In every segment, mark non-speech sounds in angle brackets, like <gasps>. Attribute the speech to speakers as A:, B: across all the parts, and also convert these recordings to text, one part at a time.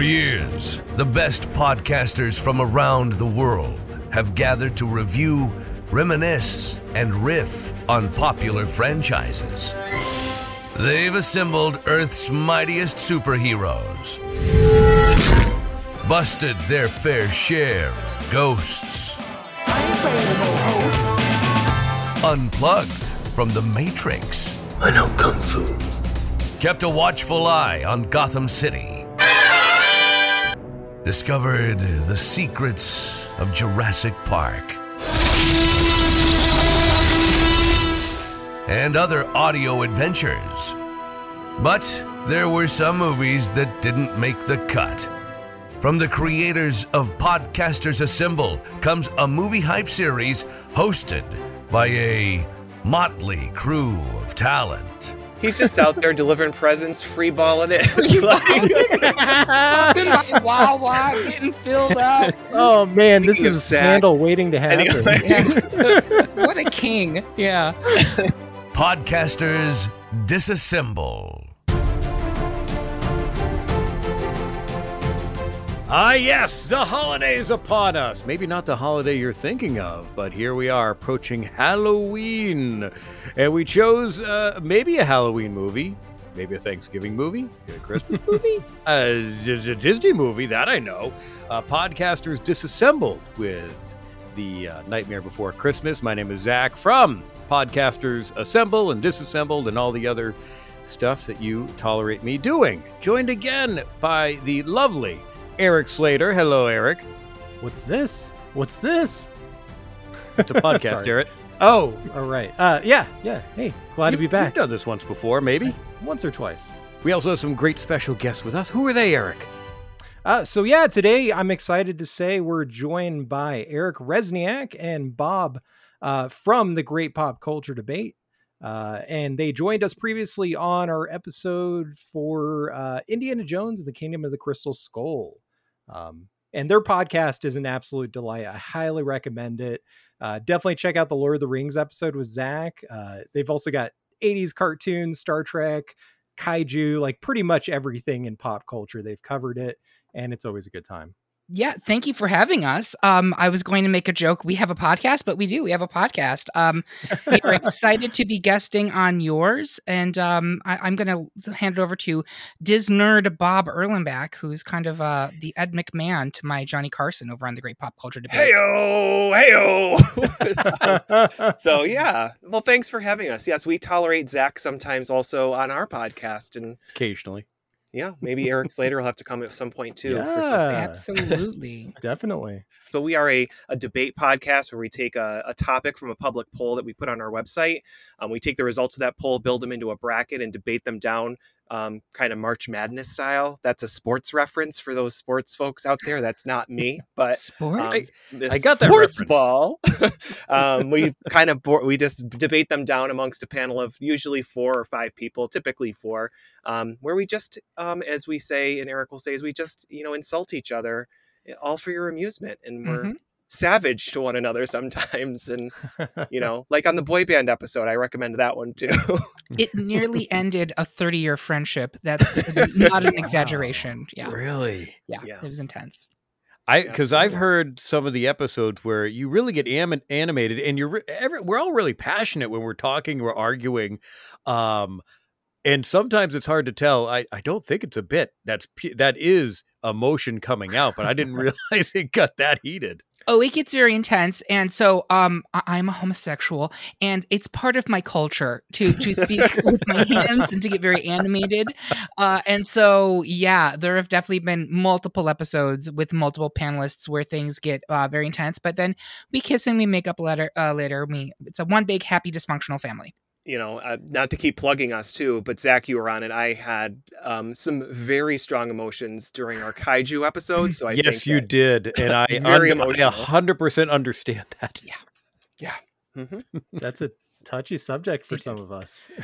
A: For years, the best podcasters from around the world have gathered to review, reminisce, and riff on popular franchises. They've assembled Earth's mightiest superheroes, busted their fair share of ghosts, unplugged from the Matrix,
B: I know Kung Fu.
A: kept a watchful eye on Gotham City, discovered the secrets of Jurassic Park, and other audio adventures. But there were some movies that didn't make the cut. From the creators of Podcasters Assemble comes a movie hype series hosted by a motley crew of talent.
C: He's just out there delivering presents, free balling it. <laughs> <laughs> Like,
D: wow, wow, getting filled up.
E: Oh man, this
C: Speaking
E: is a
C: Zach,
E: scandal waiting to happen.
C: anyway.
D: Yeah. <laughs> what a king. Yeah.
A: Podcasters Disassemble.
F: Ah, yes, the holiday's upon us. Maybe not the holiday you're thinking of, but here we are approaching Halloween. And we chose uh, maybe a Halloween movie, maybe a Thanksgiving movie, a Christmas <laughs> movie, a, a Disney movie, that I know. Uh, podcasters Disassembled with the uh, Nightmare Before Christmas. My name is Zach from Podcasters Assemble and Disassembled and all the other stuff that you tolerate me doing. Joined again by the lovely Eric Slater. Hello, Eric.
E: What's this? What's this?
F: It's a podcast, <laughs> Eric.
E: Oh, all right. Uh, yeah, yeah. Hey, glad to be back.
F: You've done this once before, maybe.
E: Once or twice.
F: We also have some great special guests with us. Who are they, Eric?
E: Uh, so yeah, today I'm excited to say we're joined by Eric Rezsnyak and Bob uh, from the Great Pop Culture Debate. Uh, and they joined us previously on our episode for uh, Indiana Jones and the Kingdom of the Crystal Skull. Um, and their podcast is an absolute delight. I highly recommend it. Uh, definitely check out the Lord of the Rings episode with Zach. Uh, they've also got 80s cartoons, Star Trek, kaiju, like pretty much everything in pop culture. They've covered it and it's always a good time.
D: Yeah, thank you for having us. Um, I was going to make a joke. We have a podcast, but we do. We have a podcast. Um, we're <laughs> excited to be guesting on yours, and um, I, I'm going to hand it over to Diz nerd Bob Erlenback, who's kind of uh, the Ed McMahon to my Johnny Carson over on the Great Pop Culture Debate.
C: Heyo, heyo. <laughs> so yeah, well, thanks for having us. Yes, we tolerate Zach sometimes also on our podcast, and
F: Occasionally.
C: Yeah, maybe Eric Slater will have to come at some point too. For
E: Yeah. <laughs>
D: Absolutely.
E: Definitely.
C: but we are a, a debate podcast where we take a, a topic from a public poll that we put on our website. Um, we take the results of that poll, build them into a bracket, and debate them down, um, kind of March Madness style. That's a sports reference for those sports folks out there. That's not me, but
D: Sport.
C: um,
F: I- I got that
C: sports
F: reference.
C: ball. <laughs> <laughs> um, we kind of bo- we just debate them down amongst a panel of usually four or five people, typically four, um, where we just, um, as we say, and Eric will say, is we just you know insult each other, eh, all for your amusement, and we're
D: Mhm.
C: Savage to one another <laughs> sometimes, and you <laughs> know, like on the boy band episode, I recommend that one too.
D: it nearly <laughs> ended a 30 year friendship. That's not an exaggeration. Yeah.
F: Really?
D: Yeah.
C: Yeah.
D: It was intense.
F: I because I've heard some of the episodes where you really get am- animated, and you're re- every, we're all really passionate when we're talking, we're arguing, um, and sometimes it's hard to tell. I, I don't think it's a bit. That's that is emotion coming out, but I didn't realize it got that heated.
D: Oh, it gets very intense, and so um, I- I'm a homosexual, and it's part of my culture to to speak <laughs> with my hands and to get very animated. Uh, and so, yeah, there have definitely been multiple episodes with multiple panelists where things get uh, very intense. But then we kiss and we make up later. Uh, later, we it's a one big happy dysfunctional family.
C: You know, uh, not to keep plugging us too, but Zach, you were on it. I had um, some very strong emotions during our kaiju episode. So I
F: yes,
C: think
F: you did, and I <laughs>
C: Very
F: un- I hundred percent understand that.
C: Mhm.
E: That's a touchy subject for some of us. <laughs>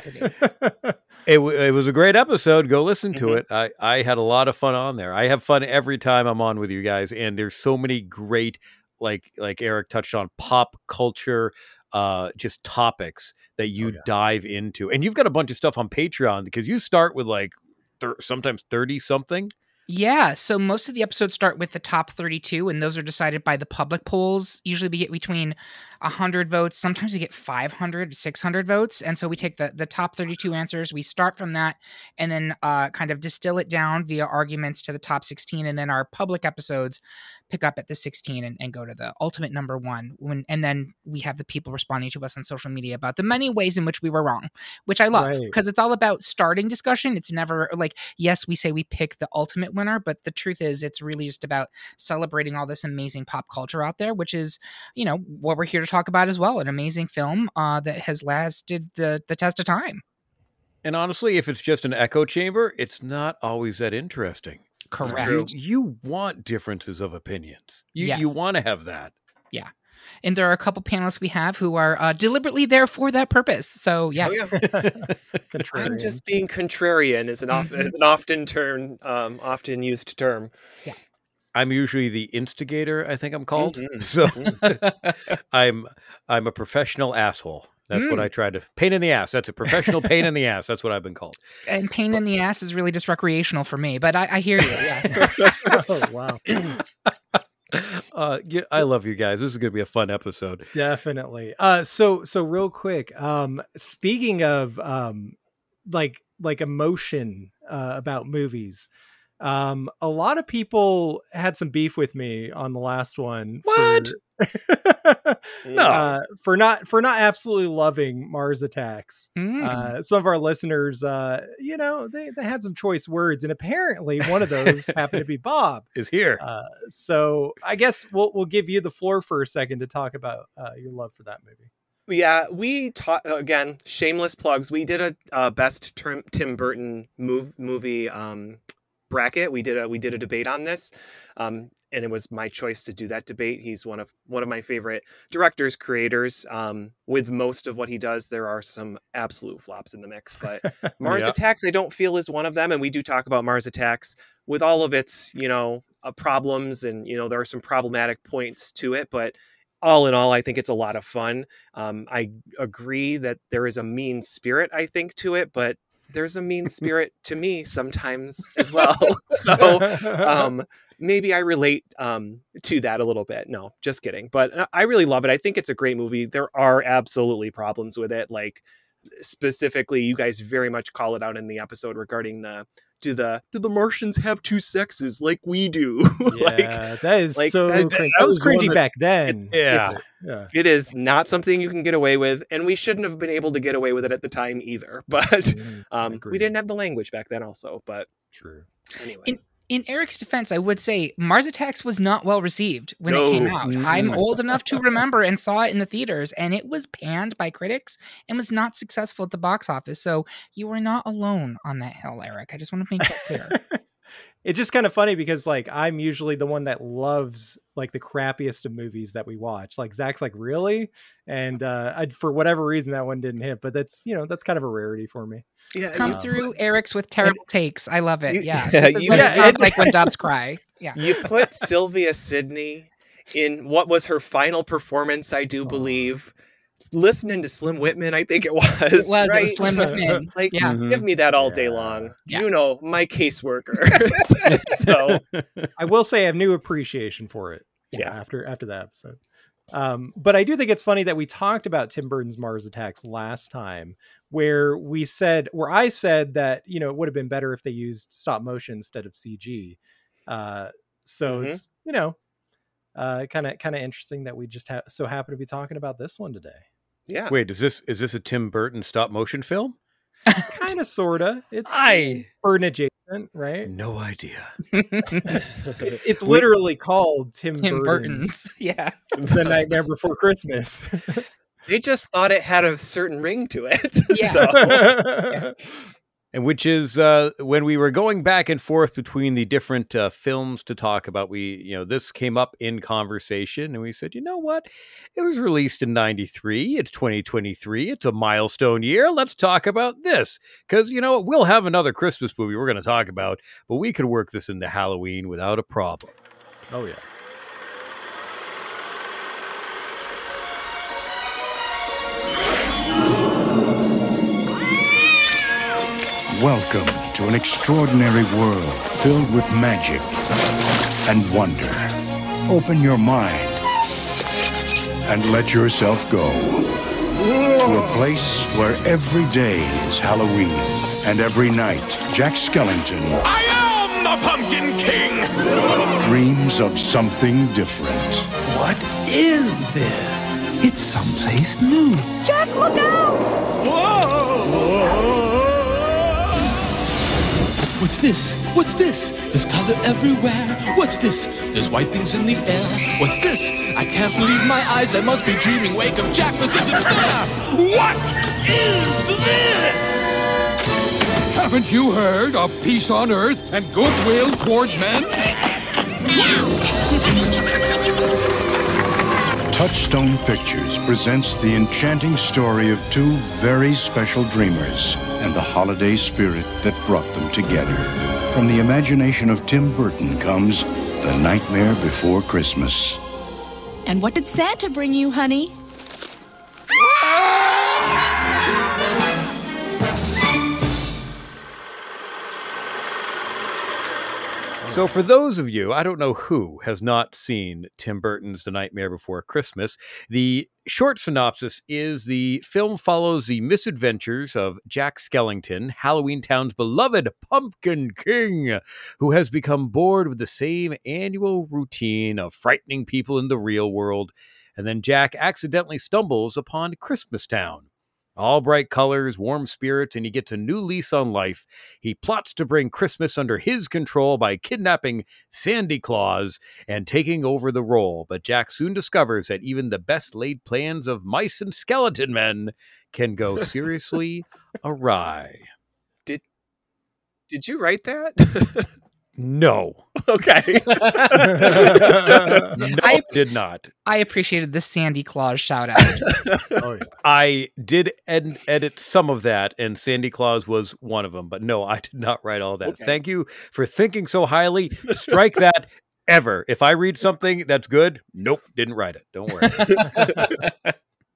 D: It,
F: w- it was a great episode. Go listen to
C: Mhm.
F: it. I, I had a lot of fun on there. I have fun every time I'm on with you guys, and there's so many great, like like Eric touched on, pop culture, uh, just topics that you
E: yeah.
F: dive into, and you've got a bunch of stuff on Patreon because you start with like thir- sometimes thirty something.
D: Yeah, so most of the episodes start with the top 32, and those are decided by the public polls. Usually we get between 100 votes. Sometimes we get 500, 600 votes. And so we take the, the top 32 answers, we start from that, and then uh, kind of distill it down via arguments to the top 16. And then our public episodes pick up at the 16 and, and go to the ultimate number one. When, and then we have the people responding to us on social media about the many ways in which we were wrong, which I love because
E: Right.
D: it's all about starting discussion. It's never like, yes, we say we pick the ultimate winner, but the truth is, it's really just about celebrating all this amazing pop culture out there, which is, you know, what we're here to talk about as well. An amazing film uh, that has lasted the, the test of time.
F: And honestly, if it's just an echo chamber, it's not always that interesting.
D: Correct.
C: True.
F: You want differences of opinions. You you want to have that. Yeah.
D: And there are a couple panelists we have who are uh, deliberately there for that purpose. So, yeah.
C: Oh, yeah. <laughs> I'm just being contrarian is an, off,
D: Mhm.
C: an often term, um, often used term.
F: I'm usually the instigator, I think I'm called.
C: Mhm. <laughs>
F: So I'm I'm a professional asshole. That's what
D: Mm.
F: I try to pain in the ass. That's a professional pain in the ass. That's what I've been called.
D: and pain in the ass is really just recreational for me, but I, I hear you. Yeah. <laughs>
E: oh <laughs> wow, <clears throat>
F: Uh, yeah, I love you guys. This is going to be a fun episode.
E: definitely. Uh, so so real quick. Um, speaking of um, like like emotion uh, about movies. Um, a lot of people had some beef with me on the last one.
F: What?
E: For, <laughs>
F: No.
E: uh, for not for not absolutely loving Mars Attacks.
D: Mm.
E: uh, some of our listeners, uh, you know, they, they had some choice words, and apparently one of those <laughs> happened to be Bob.
F: Is here.
E: Uh, so I guess we'll we'll give you the floor for a second to talk about uh, your love for that movie.
C: Yeah, we taught again. Shameless plugs. We did a uh, best Tim Burton move, movie um, bracket. We did a we did a debate on this, um, and it was my choice to do that debate. He's one of one of my favorite directors, creators. Um, with most of what he does, there are some absolute flops in the mix, but <laughs> Mars
F: Yeah.
C: Attacks, I don't feel is one of them, and we do talk about Mars Attacks with all of its, you know, uh, problems, and you know there are some problematic points to it, but all in all, I think it's a lot of fun. Um, I agree that there is a mean spirit, I think, to it, but there's a mean <laughs> spirit to me sometimes as well. <laughs> so um, maybe I relate um, to that a little bit. No, just kidding. But uh, I really love it. I think it's a great movie. There are absolutely problems with it, like specifically you guys very much call it out in the episode regarding the do the do the martians have two sexes like we do <laughs> like
E: yeah, that is
C: like,
E: so.
C: that-
E: cringe.
C: that
E: I was
C: was one
E: cringy
C: that-
E: back then.
F: yeah.
E: yeah.
C: it is not something you can get away with and we shouldn't have been able to get away with it at the time either <laughs> but
E: Mhm.
C: um we didn't have the language back then also but
E: True.
C: anyway
D: In- In Eric's defense, I would say Mars Attacks was not well received when it came out. I'm old enough to remember and saw it in the theaters, and it was panned by critics and was not successful at the box office. So you are not alone on that hill, Eric. I just want to make that clear. <laughs>
E: it's just kind of funny because like I'm usually the one that loves like the crappiest of movies that we watch. Like Zach's like really, and uh, I, for whatever reason that one didn't hit. But that's you know that's kind of a rarity for me.
C: Yeah
D: Come
C: you,
D: through Eric's with terrible <laughs> takes. I love it.
C: You-
D: Yeah.
C: yeah, <laughs>
D: This is
C: you-
D: what
E: Yeah,
D: it sounds
E: it-
D: like when doves <laughs> cry. Yeah.
C: you put sylvia sidney in what was her final performance i do believe listening to slim whitman i think it was
D: It was, it was Slim Whitman.
C: like
D: Yeah.
F: Mhm.
C: give me that all day long
D: Yeah.
C: juno my caseworker so
E: I will say I have new appreciation for it.
C: Yeah.
E: After after that episode. Um, but I do think it's funny that we talked about Tim Burton's Mars Attacks last time, where we said, where I said that you know it would have been better if they used stop motion instead of CG. Uh, so
C: Mhm.
E: it's you know, kind of kind of interesting that we just ha- so happen to be talking about this one today.
C: yeah
F: Wait, is this is this a Tim Burton stop motion film?
E: Kind of, sorta. It's
F: I
E: Burton adjacent, right?
F: no idea. <laughs>
E: It's literally called Tim,
D: Tim
E: Burton's
D: Burton's. <laughs> Yeah.
E: The Nightmare Before Christmas.
C: they just thought it had a certain ring to it <laughs>
D: Yeah.
C: so
F: and which is uh, when we were going back and forth between the different uh, films to talk about. We, you know, this came up in conversation, and we said, you know what? It was released in '93. It's 2023. It's a milestone year. Let's talk about this because you know we'll have another Christmas movie we're going to talk about, but we could work this into Halloween without a problem.
E: oh yeah.
B: Welcome to an extraordinary world filled with magic and wonder. Open your mind and let yourself go to a place where every day is Halloween and every night Jack Skellington
G: I am the Pumpkin King!
B: dreams of something different.
H: What is this? It's someplace new.
I: Jack, look out!
H: What's this? What's this? There's color everywhere. What's this? There's white things in the air. What's this? I can't believe my eyes. I must be dreaming. Wake up, Jack. This isn't fair. What is this?
G: Haven't you heard of peace on earth and goodwill toward men?
B: Touchstone Pictures presents the enchanting story of two very special dreamers and the holiday spirit that brought them together. From the imagination of Tim Burton comes The Nightmare Before Christmas.
I: And what did Santa bring you, honey?
F: So, for those of you, I don't know who has not seen Tim Burton's The Nightmare Before Christmas, the short synopsis is the film follows the misadventures of Jack Skellington, Halloween Town's beloved Pumpkin King, who has become bored with the same annual routine of frightening people in the real world. And then Jack accidentally stumbles upon Christmas Town. All bright colors, warm spirits, and he gets a new lease on life. He plots to bring Christmas under his control by kidnapping Sandy Claus and taking over the role. But Jack soon discovers that even the best laid plans of mice and skeleton men can go seriously <laughs> awry.
C: Did you write that? <laughs>
F: No, <laughs>
C: okay. <laughs>
F: no,
D: I-
F: did not.
D: I appreciated the Sandy Claus shout out. <laughs>
F: Oh, I did ed- edit some of that, and Sandy Claus was one of them. But no, I did not write all that.
C: Okay.
F: Thank you for thinking so highly. Strike that ever. If I read something that's good, nope, didn't write it. Don't worry.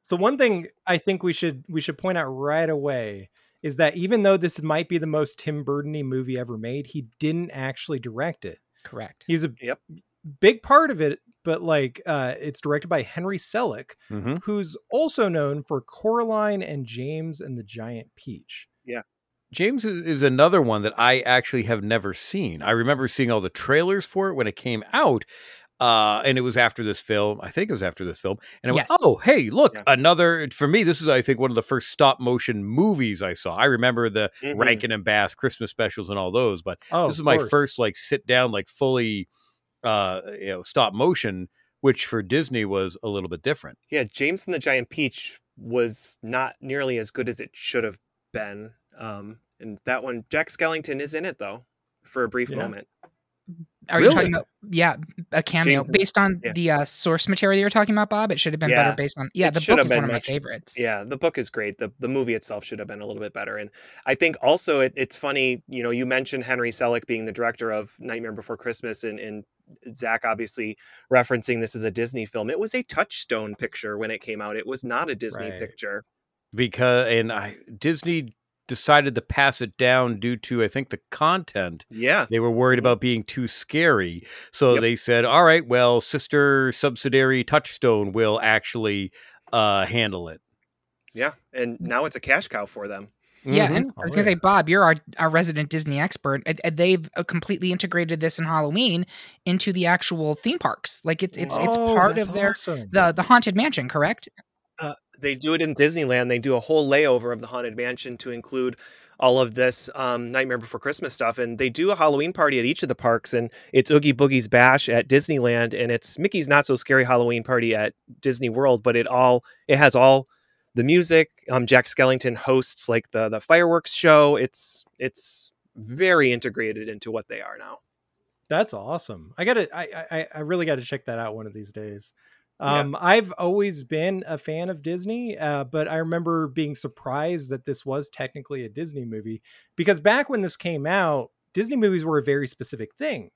E: So one thing I think we should we should point out right away is that even though this might be the most Tim Burton-y movie ever made, he didn't actually direct it.
D: Correct.
E: He's a
C: Yep.
E: big part of it, but like uh, it's directed by Henry Selick,
F: hmm
E: who's also known for Coraline and James and the Giant Peach. Yeah.
F: James is, is another one that I actually have never seen. I remember seeing all the trailers for it when it came out. Uh, and it was after this film. I think it was after this film. And I
D: Yes.
F: went, oh, hey, look,
C: Yeah.
F: another. For me, this is, I think, one of the first stop motion movies I saw. I remember the
C: Mhm.
F: Rankin and Bass Christmas specials and all those, but
E: Oh,
F: this is my
E: course.
F: first like sit down, like fully, uh, you know, stop motion, which for Disney was a little bit different.
C: Yeah, James and the Giant Peach was not nearly as good as it should have been. Um, and that one, Jack Skellington is in it though, for a brief
E: Yeah.
C: moment.
D: Are you talking about yeah, a cameo
C: James-
D: based on
C: yeah.
D: the uh, source material you were talking about, Bob? It should have been
C: Yeah.
D: better based on yeah.
C: It
D: the book
C: have
D: is one
C: been
D: of my favorites.
C: Yeah, the book is great. The the movie itself should have been a little bit better. And I think also it, it's funny, you know, you mentioned Henry Selick being the director of Nightmare Before Christmas and, and Zach obviously referencing this as a Disney film. It was a touchstone picture when it came out. It was not a Disney
E: Right.
C: picture.
F: Because and I Disney decided to pass it down due to I think the content.
C: Yeah.
F: They were worried
C: Mhm.
F: about being too scary. So
C: Yep.
F: they said, all right, well, sister subsidiary Touchstone will actually uh, handle it.
C: Yeah. And now it's a cash cow for them.
D: Yeah,
F: Mhm.
D: and I was
E: Oh,
D: gonna say, Bob, you're our, our resident Disney expert. and- and They've uh, completely integrated this in Halloween into the actual theme parks. Like it's it's it's
E: Oh,
D: part of their
E: awesome.
D: the the haunted mansion, correct?
C: They do it in Disneyland. They do a whole layover of the Haunted Mansion to include all of this um, Nightmare Before Christmas stuff. And they do a Halloween party at each of the parks. And it's Oogie Boogie's Bash at Disneyland, and it's Mickey's Not So Scary Halloween Party at Disney World. But it all it has all the music. Um, Jack Skellington hosts like the the fireworks show. It's it's very integrated into what they are now.
E: That's awesome. I gotta I I, I really gotta check that out one of these days.
C: Yeah.
E: Um, I've always been a fan of Disney, uh, but I remember being surprised that this was technically a Disney movie because back when this came out, Disney movies were a very specific thing.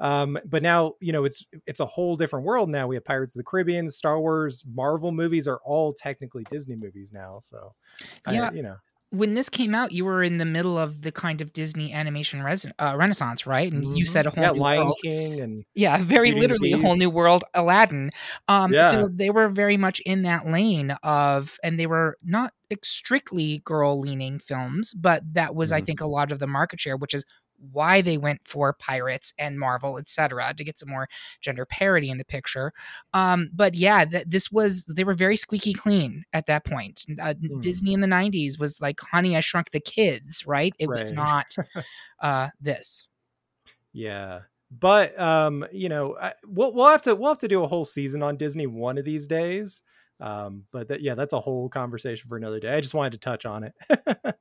E: Um, but now you know it's it's a whole different world now. We have Pirates of the Caribbean, Star Wars, Marvel movies are all technically Disney movies now. So I-
D: Yeah.
E: you know,
D: when this came out, you were in the middle of the kind of Disney animation res- uh, renaissance, right? And you
E: Mhm.
D: said a whole
E: yeah,
D: new
E: Lion
D: world.
E: King and
D: Yeah, very
E: Beauty
D: literally a whole new world, Aladdin. Um,
E: Yeah.
D: So they were very much in that lane of, and they were not strictly girl leaning films, but that was, I
E: Mhm.
D: think, a lot of the market share, which is why they went for Pirates and Marvel, etc., to get some more gender parity in the picture. Um, but yeah, th- this was they were very squeaky clean at that point. Uh,
E: Hmm.
D: Disney in the '90s was like Honey, I Shrunk the Kids, right? It was not <laughs> uh, this.
E: Yeah. But um, you know, I, we'll we'll have to we'll have to do a whole season on Disney one of these days. Um, but that, yeah, that's a whole conversation for another day. I just wanted to touch on it. <laughs>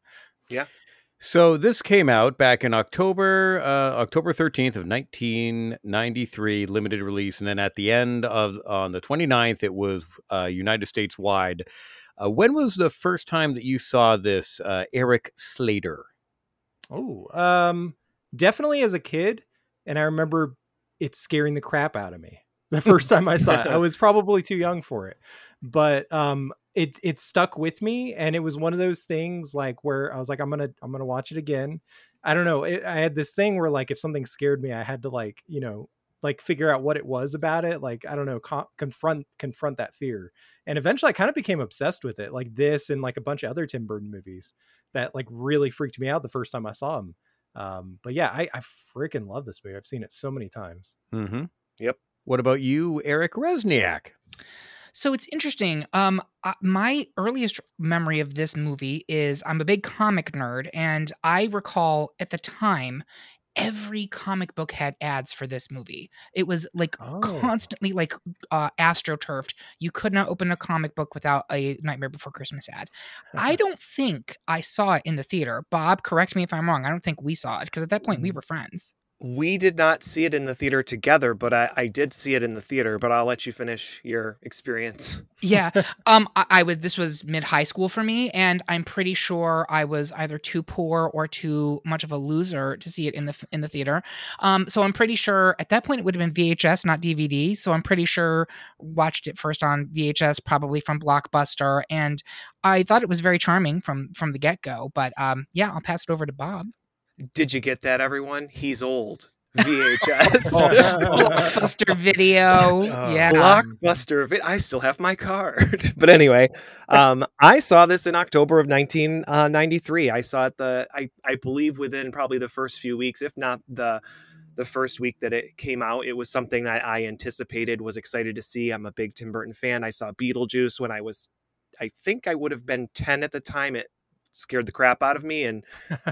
F: So this came out back in October, uh, October 13th of 1993, limited release, and then at the end of on the 29th, it was uh, United States wide. Uh, when was the first time that you saw this, uh, Eric Slater?
E: oh, um, definitely as a kid, and I remember it scaring the crap out of me the first time I saw it. I <laughs> was probably too young for it, but um, it it stuck with me, and it was one of those things like where I was like, I'm gonna I'm gonna watch it again. I don't know. It, I had this thing where like if something scared me, I had to like you know like figure out what it was about it. Like I don't know, co- confront confront that fear. And eventually, I kind of became obsessed with it, like this and like a bunch of other Tim Burton movies that like really freaked me out the first time I saw them. Um, but yeah, I, I freaking love this movie. I've seen it so many times.
F: Mm-hmm.
C: Yep.
F: What about you, Eric Rezsnyak?
D: So it's interesting. Um, uh, my earliest memory of this movie is I'm a big comic nerd, and I recall at the time every comic book had ads for this movie. It was like
E: Oh.
D: constantly like uh, astroturfed. You could not open a comic book without a Nightmare Before Christmas ad. I <laughs> don't think I saw it in the theater. Bob, correct me if I'm wrong. I don't think we saw it because at that point we were friends.
C: We did not see it in the theater together, but I, I did see it in the theater. But I'll let you finish your experience.
D: yeah um I, I would this was mid high school for me and i'm pretty sure i was either too poor or too much of a loser to see it in the in the theater um so i'm pretty sure at that point it would have been vhs not dvd so i'm pretty sure watched it first on vhs probably from blockbuster and i thought it was very charming from from the get-go but um yeah i'll pass it over to bob
C: Did you get that, everyone? He's old. <laughs> VHS.
D: blockbuster video
C: Uh,
D: yeah
C: Blockbuster. Vi- I still have my card. <laughs> but anyway, um, I saw this in October of 1993. I saw it the I, I believe within probably the first few weeks, if not the the first week that it came out. It was something that I anticipated, was excited to see. I'm a big Tim Burton fan. I saw Beetlejuice when I was I think I would have been 10 at the time. It scared the crap out of me and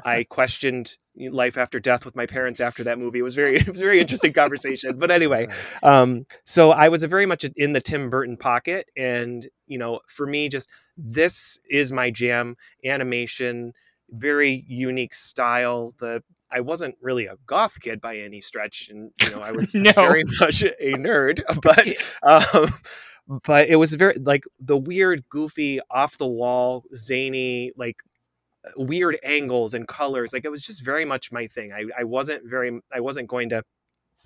C: I <laughs> questioned life after death with my parents after that movie. It was very <laughs> it was very interesting conversation. But anyway, um, so I was very much in the Tim Burton pocket, and you know, for me, just this is my jam. Animation, very unique style. The I wasn't really a goth kid by any stretch, and you know, I was <laughs>
D: No.
C: very much a nerd, but um, but it was very like the weird, goofy, off the wall, zany, like weird angles and colors. Like it was just very much my thing. I, I wasn't very I wasn't going to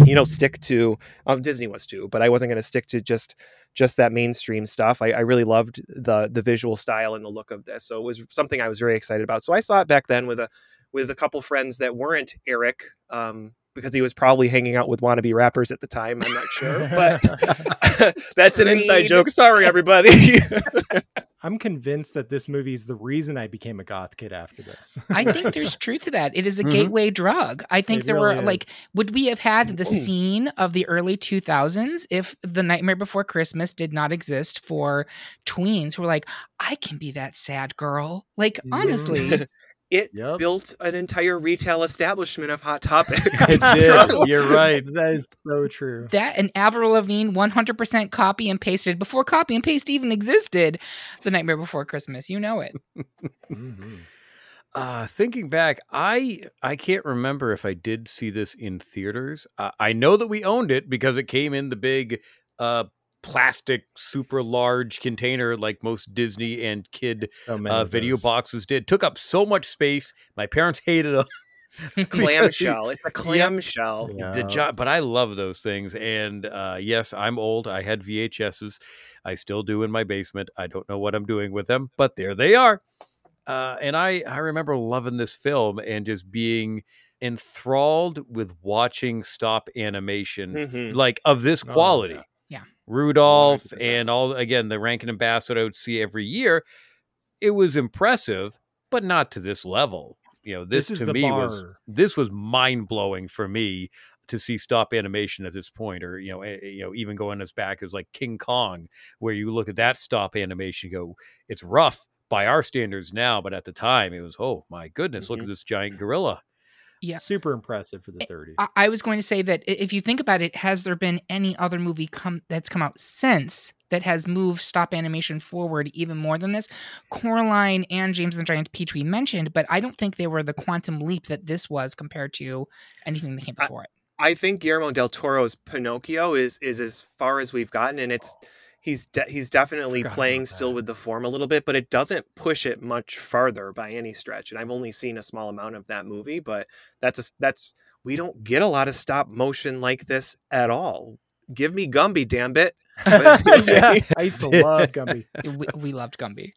C: you know stick to um, Disney was too, but I wasn't going to stick to just just that mainstream stuff. I, I really loved the the visual style and the look of this, so it was something I was very excited about. So I saw it back then with a with a couple friends that weren't Eric, um, because he was probably hanging out with wannabe rappers at the time. I'm not sure, but <laughs> <laughs> that's an inside joke. Sorry, everybody. <laughs>
E: I'm convinced that this movie is the reason I became a goth kid after this.
D: I think <laughs> there's truth to that. It is a
F: Mhm.
D: gateway drug. I think
E: It
D: there
E: really
D: were
E: is.
D: like, would we have had the scene of the early 2000s if The Nightmare Before Christmas did not exist for tweens who were like, I can be that sad girl? Like, honestly,
C: it
E: Yep.
C: built an entire retail establishment of Hot <laughs> Topic.
E: It <laughs> did. You're right. That is so true.
D: that and Avril Lavigne 100% copy and pasted before copy and paste even existed. The Nightmare Before Christmas, you know it.
E: Mhm.
F: Uh, thinking back, I I can't remember if I did see this in theaters. Uh, I know that we owned it because it came in the big uh, plastic, super large container, like most Disney and kid
E: So
F: uh, video
E: those.
F: boxes did. Took up so much space. My parents <laughs> hated them. <laughs>
C: clamshell. It's a clamshell.
E: Yeah.
F: The jo- but I love those things. And uh, yes, I'm old. I had VHSs. I still do in my basement. I don't know what I'm doing with them, but there they are. uh, and I I remember loving this film and just being enthralled with watching stop animation f-
C: Mhm.
F: like of this
E: Oh,
F: quality.
E: yeah.
D: Yeah.
F: Rudolph and all again the Rankin Ambassador I would see every year. It was impressive, but not to this level. You know, this,
E: This is
F: to me was this was mind blowing for me to see stop animation at this point, or you know, eh, you know, even going as back as like King Kong, where you look at that stop animation, go, it's rough by our standards now, but at the time it was, oh my goodness, look
C: Mhm.
F: at this giant gorilla.
D: Yeah.
E: Super impressive for the
D: Eh,
E: 30s.
D: I, I was going to say that if you think about it, has there been any other movie come that's come out since that has moved stop animation forward even more than this? Coraline and James and the Giant Peach we mentioned, but I don't think they were the quantum leap that this was compared to anything that came
C: I-
D: before it.
C: I think Guillermo del Toro's Pinocchio is is as far as we've gotten, and it's he's de- he's definitely playing still with the form a little bit, but it doesn't push it much farther by any stretch. And I've only seen a small amount of that movie, but that's a, that's we don't get a lot of stop motion like this at all. Give me Gumby, damn it! <laughs>
E: yeah, I used to love Gumby. <laughs>
D: we, we loved Gumby.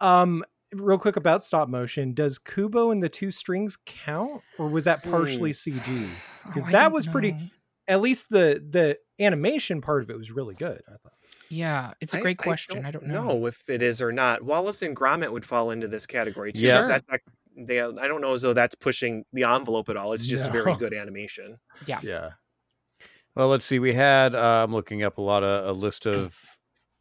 E: Um, real quick about stop motion, does Kubo and the two strings count, or was that partially CG? because <sighs>
D: I
E: that
D: don't
E: was pretty- At least the the animation part of it was really good. I thought.
D: Yeah, it's a
C: I-
D: great question. I don't, know.
C: if it is or not. Wallace and Gromit would fall into this category too.
F: Yeah.
D: Sure.
C: That, that- they, I don't know as though that's pushing the envelope at all. It's just very
E: No.
C: good animation.
E: Yeah. Yeah.
F: Well, let's see. We had uh, I'm looking up a lot of a list <clears throat> of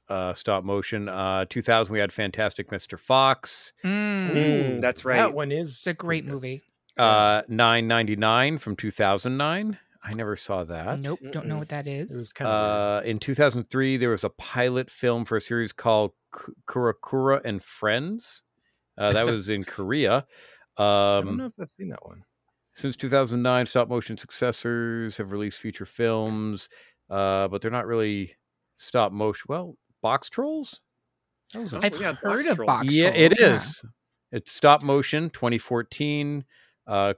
F: uh, stop motion. Uh, 2000, we had Fantastic Mr. Fox.
D: Mm,
C: Mm, that's right.
E: That one is.
D: it's a great movie.
F: Uh, 999 from 2009. I never saw that.
D: Nope, don't know what that is.
E: It
D: is.
E: was kind of.
F: Uh, in 2003, there was a pilot film for a series called Ku- Kurakura and Friends. Uh, that was in <laughs> Korea.
E: I don't
F: Um,
E: know if I've seen that one.
F: since 2009, stop motion successors have released feature films, uh, but they're not really stop motion. Well, Box Trolls? That was a-
D: I've
C: yeah,
D: heard
C: Box
D: of
C: Trolls.
D: Box
F: yeah, it
D: Trolls,
F: is. It's It's stop motion 2014. Uh,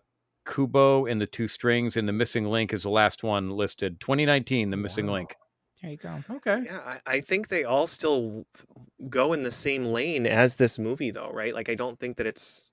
F: Kubo and the Two Strings and the Missing Link is the last one listed. 2019, the Missing
E: Wow.
F: Link.
D: There you go.
E: Okay.
C: Yeah, I, I think they all still go in the same lane as this movie, though, right? Like, I don't think that it's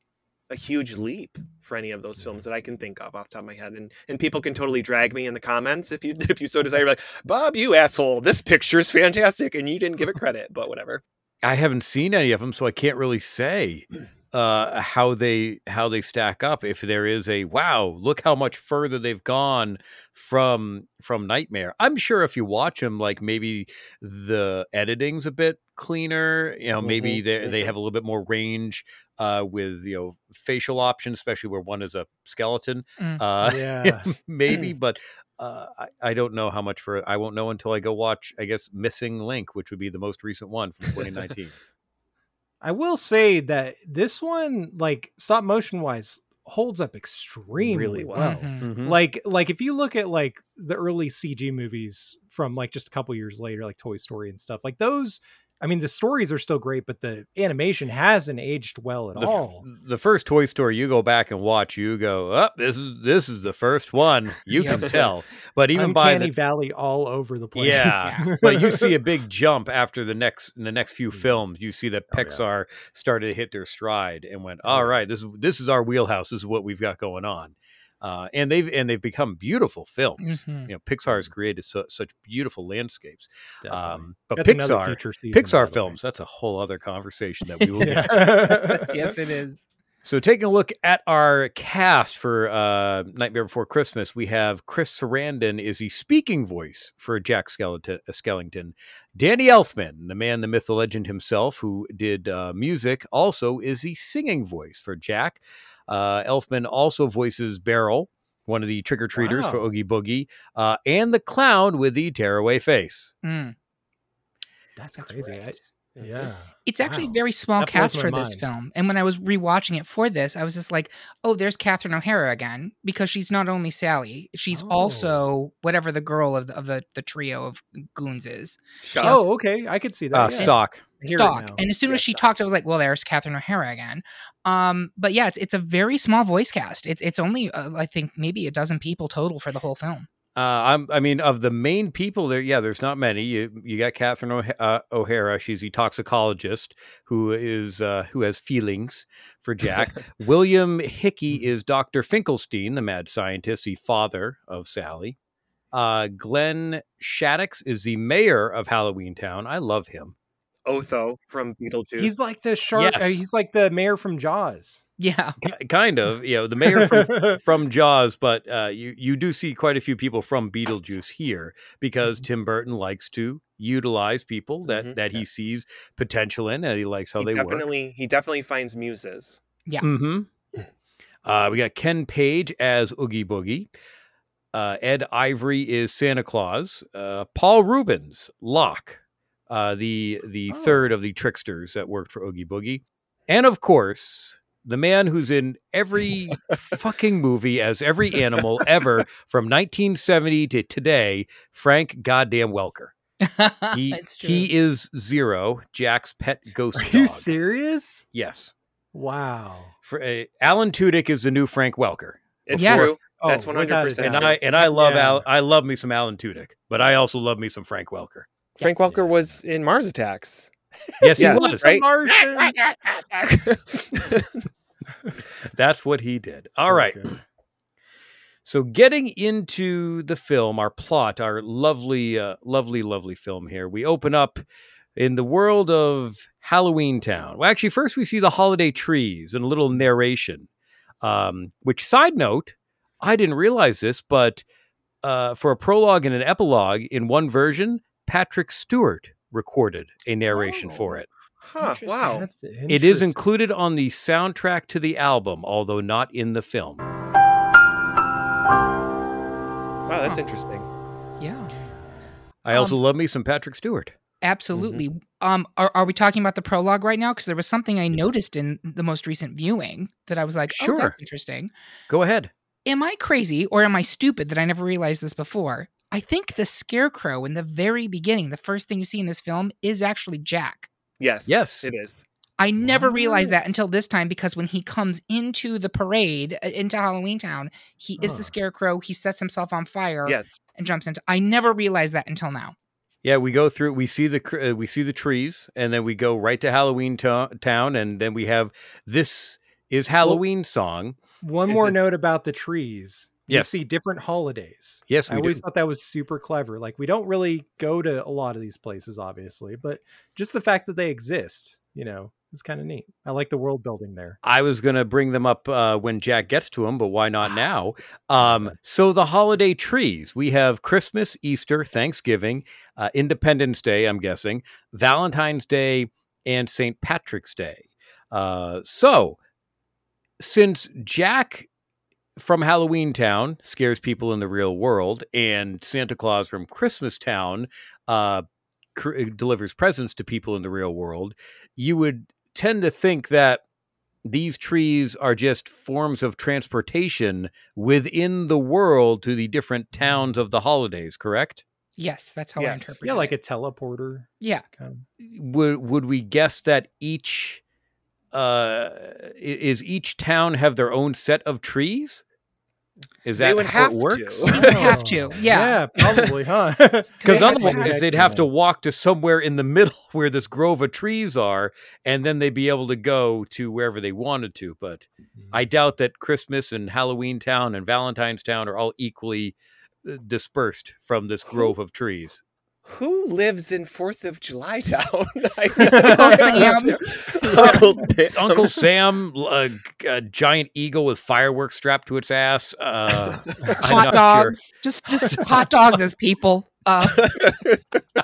C: a huge leap for any of those films that I can think of off the top of my head. And and people can totally drag me in the comments if you <laughs> if you so desire. Like, Bob, you asshole, this picture is fantastic, and you didn't give it credit, but whatever.
F: I haven't seen any of them, so I can't really say <clears throat> uh, how they how they stack up. If there is a wow, look how much further they've gone from from Nightmare. I'm sure if you watch them, like maybe the editing's a bit cleaner. You know, maybe
C: Mhm,
F: they they
C: mhm.
F: have a little bit more range uh, with you know facial options, especially where one is a skeleton.
D: Mm.
F: Uh, <laughs>
E: Yeah. <laughs>
F: maybe, but uh, I, I don't know how much for. I won't know until I go watch. I guess Missing Link, which would be the most recent one from 2019.
E: I will say that this one, like stop motion wise, holds up extremely
C: Really
E: well.
D: Mhm.
F: Mhm.
E: Like, like if you look at like the early CG movies from like just a couple years later, like Toy Story and stuff, like those. I mean, the stories are still great, but the animation hasn't aged well at
F: the,
E: all.
F: the first Toy Story you go back and watch, you go, "Up, this is this is the first one." You can tell, <laughs> but even by
E: Uncanny
F: the
E: Valley all over the place.
F: yeah, <laughs> but you see a big jump after the next in the next few
E: Mm.
F: films. You see that
E: Oh, yeah.
F: Pixar started to hit their stride and went,
E: Oh,
F: "All
E: yeah.
F: right, this is this is our wheelhouse. This is what we've got going on." Uh, and they've and they've become beautiful films.
D: Mhm.
F: You know, Pixar has created so, such beautiful landscapes. Um, but
E: That's
F: Pixar,
E: season,
F: Pixar
E: the way.
F: films, that's a whole other conversation that we <laughs> will get <laughs>
D: yes, it is.
F: So, taking a look at our cast for uh, Nightmare Before Christmas, we have Chris Sarandon is the speaking voice for Jack Skeleton. Uh, Skellington. Danny Elfman, the man, the myth, the legend himself, who did uh, music, also is the singing voice for Jack. Uh, Elfman also voices Barrel, one of the trick or treaters for
E: Wow.
F: Oogie Boogie, uh, and the clown with the tearaway face.
D: Mm,
E: That's,
D: that's
E: crazy. I-
D: right.
E: yeah.
D: It's actually a
E: Wow.
D: very small
E: That
D: cast
E: my
D: for this film. And when I was rewatching it for this, I was just like, oh, there's Catherine O'Hara again, because she's not only Sally, she's
E: Oh.
D: also whatever the girl of the, of the, the trio of goons is.
C: Shut
E: Oh, okay. I could see that.
F: Uh,
E: yeah.
F: Stock.
D: Stock. And as soon
C: Yeah,
D: as she
C: Stock.
D: talked, I was like, well, there's Catherine O'Hara again. Um, but yeah, it's, it's a very small voice cast. It's, it's only, uh, I think, maybe a dozen people total for the whole film.
F: Uh, I'm, I mean, of the main people there, yeah, there's not many. You you got Catherine O'Ha- uh, O'Hara. She's a toxicologist who is uh, who has feelings for Jack. <laughs> William Hickey is Doctor Finkelstein, the mad scientist, the father of Sally. Uh, Glenn Shadix is the mayor of Halloween Town. I love him.
C: Otho from Beetlejuice.
E: He's like the shark. uh, he's like the mayor from Jaws.
D: Yeah.
F: Ki- kind of, you know, the mayor from <laughs> from Jaws, but uh, you you do see quite a few people from Beetlejuice here because
C: Mm-hmm.
F: Tim Burton likes to utilize people that
C: Mhm.
F: that he sees potential in, and he likes how
C: he
F: they work.
C: definitely he definitely finds muses.
F: Yeah. Mm-hmm. <clears throat> Uh, we got Ken Page as Oogie Boogie. Uh, Ed Ivory is Santa Claus. Uh, Paul Reubens, Lock, uh, the the
E: Oh.
F: third of the tricksters that worked for Oogie Boogie, and of course the man who's in every <laughs> fucking movie as every animal ever from 1970 to today, Frank Goddamn Welker. <laughs> He
D: It's true.
F: he is Zero, Jack's pet ghost
E: Are you serious?
F: Yes.
E: Wow.
F: For, uh, Alan Tudyk is the new Frank Welker.
C: It's
D: Yes.
C: true.
E: Oh,
C: That's 100%
F: and. I and I love
E: Yeah.
F: Al, I love me some Alan Tudyk, but I also love me some Frank Welker.
C: Frank Welker was in Mars Attacks.
F: Yes, he
C: Yes,
F: was.
C: right?
E: Martian. <laughs>
F: That's what he did. All
E: So
F: right.
E: good.
F: So getting into the film, our plot, our lovely, uh, lovely, lovely film here. We open up in the world of Halloween Town. Well, actually, first we see the holiday trees and a little narration. Um, which, side note, I didn't realize this, but uh, for a prologue and an epilogue in one version, Patrick Stewart recorded a narration for
D: Oh.
F: it.
C: Huh, wow.
F: It is included on the soundtrack to the album, although not in the film.
C: Wow, that's
D: Huh.
C: interesting.
D: Yeah.
F: I also
D: Um,
F: love me some Patrick Stewart.
D: Absolutely. Um, are, are we talking about the prologue right now? Because there was something I noticed in the most recent viewing that I was like, oh,
F: Sure.
D: that's interesting.
F: Go ahead.
D: Am I crazy or am I stupid that I never realized this before? I think the scarecrow in the very beginning, the first thing you see in this film, is actually Jack.
C: Yes.
F: Yes.
C: It is.
D: I never realized that until this time because when he comes into the parade, uh, into Halloween Town, he is
E: Huh.
D: the scarecrow. He sets himself on fire
C: Yes.
D: and jumps into. I never realized that until now.
F: Yeah, we go through. We see the uh, we see the trees, and then we go right to Halloween to- town, and then we have this is Halloween song.
E: One
C: Is
E: more
C: it-
E: note about the trees.
F: Yes.
E: We see different holidays.
F: Yes,
E: I always
F: do.
E: thought that was super clever. Like we don't really go to a lot of these places, obviously, but just the fact that they exist, you know, is kind of neat. I like the world building there.
F: I was gonna bring them up uh, when Jack gets to them, but why not
E: Ah.
F: now? Um, so the holiday trees. We have Christmas, Easter, Thanksgiving, uh, Independence Day. I'm guessing Valentine's Day and St. Patrick's Day. Uh, so since Jack from Halloween Town scares people in the real world, and Santa Claus from Christmas Town uh, cr- delivers presents to people in the real world, you would tend to think that these trees are just forms of transportation within the world to the different towns of the holidays, correct?
D: Yes, that's how I interpret
E: Yeah,
D: it.
E: like a teleporter
D: yeah.
E: kind of.
F: Would would we guess that each uh is each town have their own set of trees? Is
C: They
F: that
C: would
F: how
C: have
F: it works?
D: You would have to. <laughs> Yeah.
E: probably, huh? <laughs>
F: Because
D: They have to
F: otherwise, they'd have to walk to somewhere in the middle <laughs> where this grove of trees are, and then they'd be able to go to wherever they wanted to. But I doubt that Christmas and Halloween Town and Valentine's Town are all equally uh, dispersed from this grove of trees.
C: Who lives in Fourth of July <laughs> Town? <laughs>
D: Uncle <laughs> Sam.
C: Uncle Sam.
F: Uncle Sam, a, a giant eagle with fireworks strapped to its ass. Uh,
D: Hot
F: not
D: dogs. Just just hot dogs as people. Uh,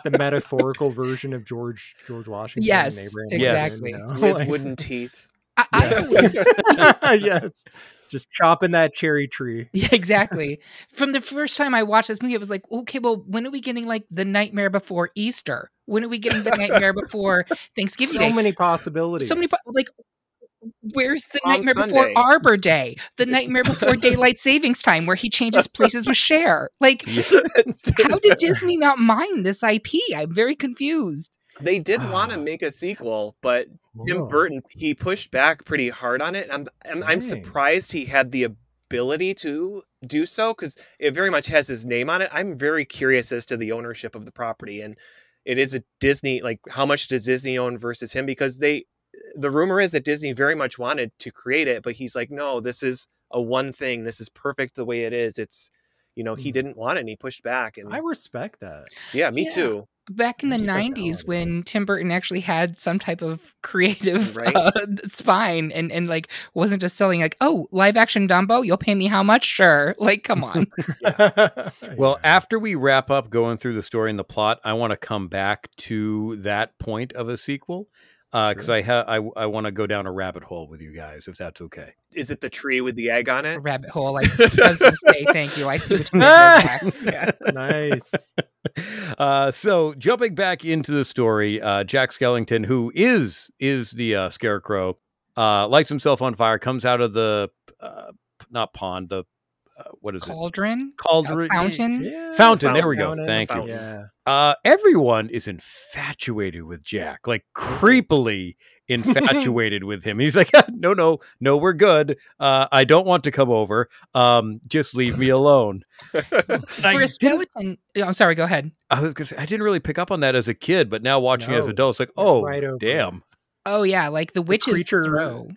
E: the metaphorical version of George George Washington.
D: Yes,
E: exactly. Abraham
F: Yes.
E: You know?
C: With wooden teeth.
D: I, I always,
E: yes, just chopping that cherry tree.
D: yeah, exactly. From the first time I watched this movie, it was like, okay, well, when are we getting like the Nightmare Before Easter? When are we getting the Nightmare Before <laughs> Thanksgiving?
E: So
D: Day?
E: many possibilities.
D: so many po- like where's the
C: Palm
D: nightmare
C: Sunday.
D: before arbor day the
C: It's-
D: nightmare before daylight savings time where he changes places with Cher? like <laughs> how did disney not mind this ip i'm very confused
C: They did want to <sighs> make a sequel, but Tim
E: Whoa.
C: Burton he pushed back pretty hard on it. I'm I'm, I'm surprised he had the ability to do so because it very much has his name on it. I'm very curious as to the ownership of the property and it is a Disney like how much does Disney own versus him because they the rumor is that Disney very much wanted to create it but he's like no this is a one thing this is perfect the way it is it's you know he
E: Mhm.
C: didn't want it and he pushed back and
E: I respect that.
C: yeah me
D: Yeah.
C: too
D: Back in the 90s when Tim Burton actually had some type of <laughs> creative
C: Right.
D: uh, spine and, and like wasn't just selling like, oh, live action Dumbo, you'll pay me how much? Sure. <laughs> Like, come on. <laughs>
F: Well, after we wrap up going through the story and the plot, I want to come back to that point of a sequel because
E: Sure.
F: I ha- I, I want to go down a rabbit hole with you guys, if that's okay.
C: is it the tree with the egg on it
D: Rabbit hole. I, I was going <laughs> to say, thank you. I see what you did there, Jack. Yeah.
E: nice. <laughs>
F: Uh, so jumping back into the story, uh, Jack Skellington, who is is the uh, scarecrow, uh, lights himself on fire, comes out of the uh, not pond, the uh, what is it?
D: Cauldron?
F: Cauldron,
D: Fountain?
E: Yeah,
F: Fountain, there we go.
E: fountain,
F: Thank you.
E: Yeah.
F: Uh, everyone is infatuated with Jack, like creepily <laughs> infatuated with him. He's like, <laughs> no, no, no, we're good. Uh, I don't want to come over. Um, just leave me alone. I <laughs>
D: For a
F: didn't-
D: skeleton. oh, I'm sorry, go ahead.
F: I was gonna say I didn't really pick up on that as a kid, but now watching it as
E: No,
F: adults, like, oh
E: right
F: damn,
D: Oh, yeah. Like the witch's
E: creature-
D: throw.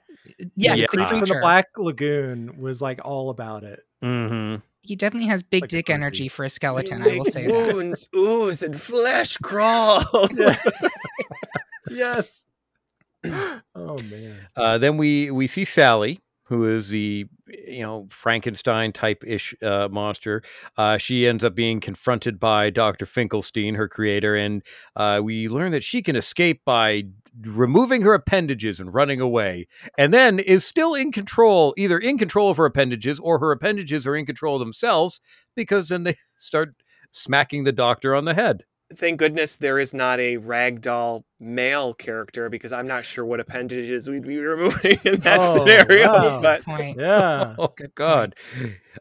D: Yes,
F: Yeah.
D: the
E: Creature from the Black Lagoon was like all about it.
F: Hmm
D: He definitely has big
E: Like
D: dick energy for a skeleton. I will
C: Big
D: say that.
C: wounds ooze and flesh crawl <laughs>
E: yes. <gasps> <clears throat> oh man.
F: Uh, then we we see Sally, who is the you know Frankenstein type ish uh, monster. Uh, she ends up being confronted by Doctor Finkelstein, her creator, and uh, we learn that she can escape by removing her appendages and running away, and then is still in control, either in control of her appendages or her appendages are in control themselves because then they <laughs> start smacking the doctor on the head.
C: Thank goodness there is not a ragdoll male character because I'm not sure what appendages we'd be <laughs> removing in that
E: Oh,
C: scenario.
E: wow. <laughs>
C: But
D: Point.
E: Yeah. <laughs>
F: Oh God!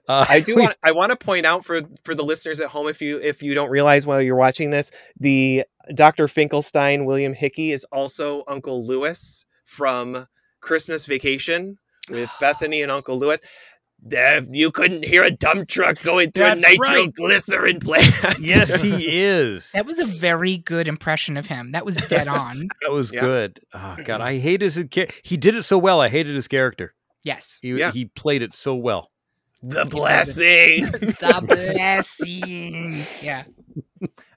F: Uh,
C: I do
F: we-
C: want I want to point out for for the listeners at home if you if you don't realize while you're watching this, the Dr. Finkelstein William Hickey is also Uncle Lewis from Christmas Vacation with <gasps> Bethany and Uncle Lewis. There, you couldn't hear a dump truck going through
F: That's
C: a
F: right.
C: nitroglycerin plant. <laughs>
F: Yes, he <laughs> is.
D: That was a very good impression of him. That was dead <laughs> on.
F: That was
C: Yeah.
F: good. Oh God, <clears throat> I hated his cha- He did it so well. I hated his character.
D: Yes.
F: He
C: Yeah.
F: he played it so well.
C: the blessing.
D: The blessing. Yeah.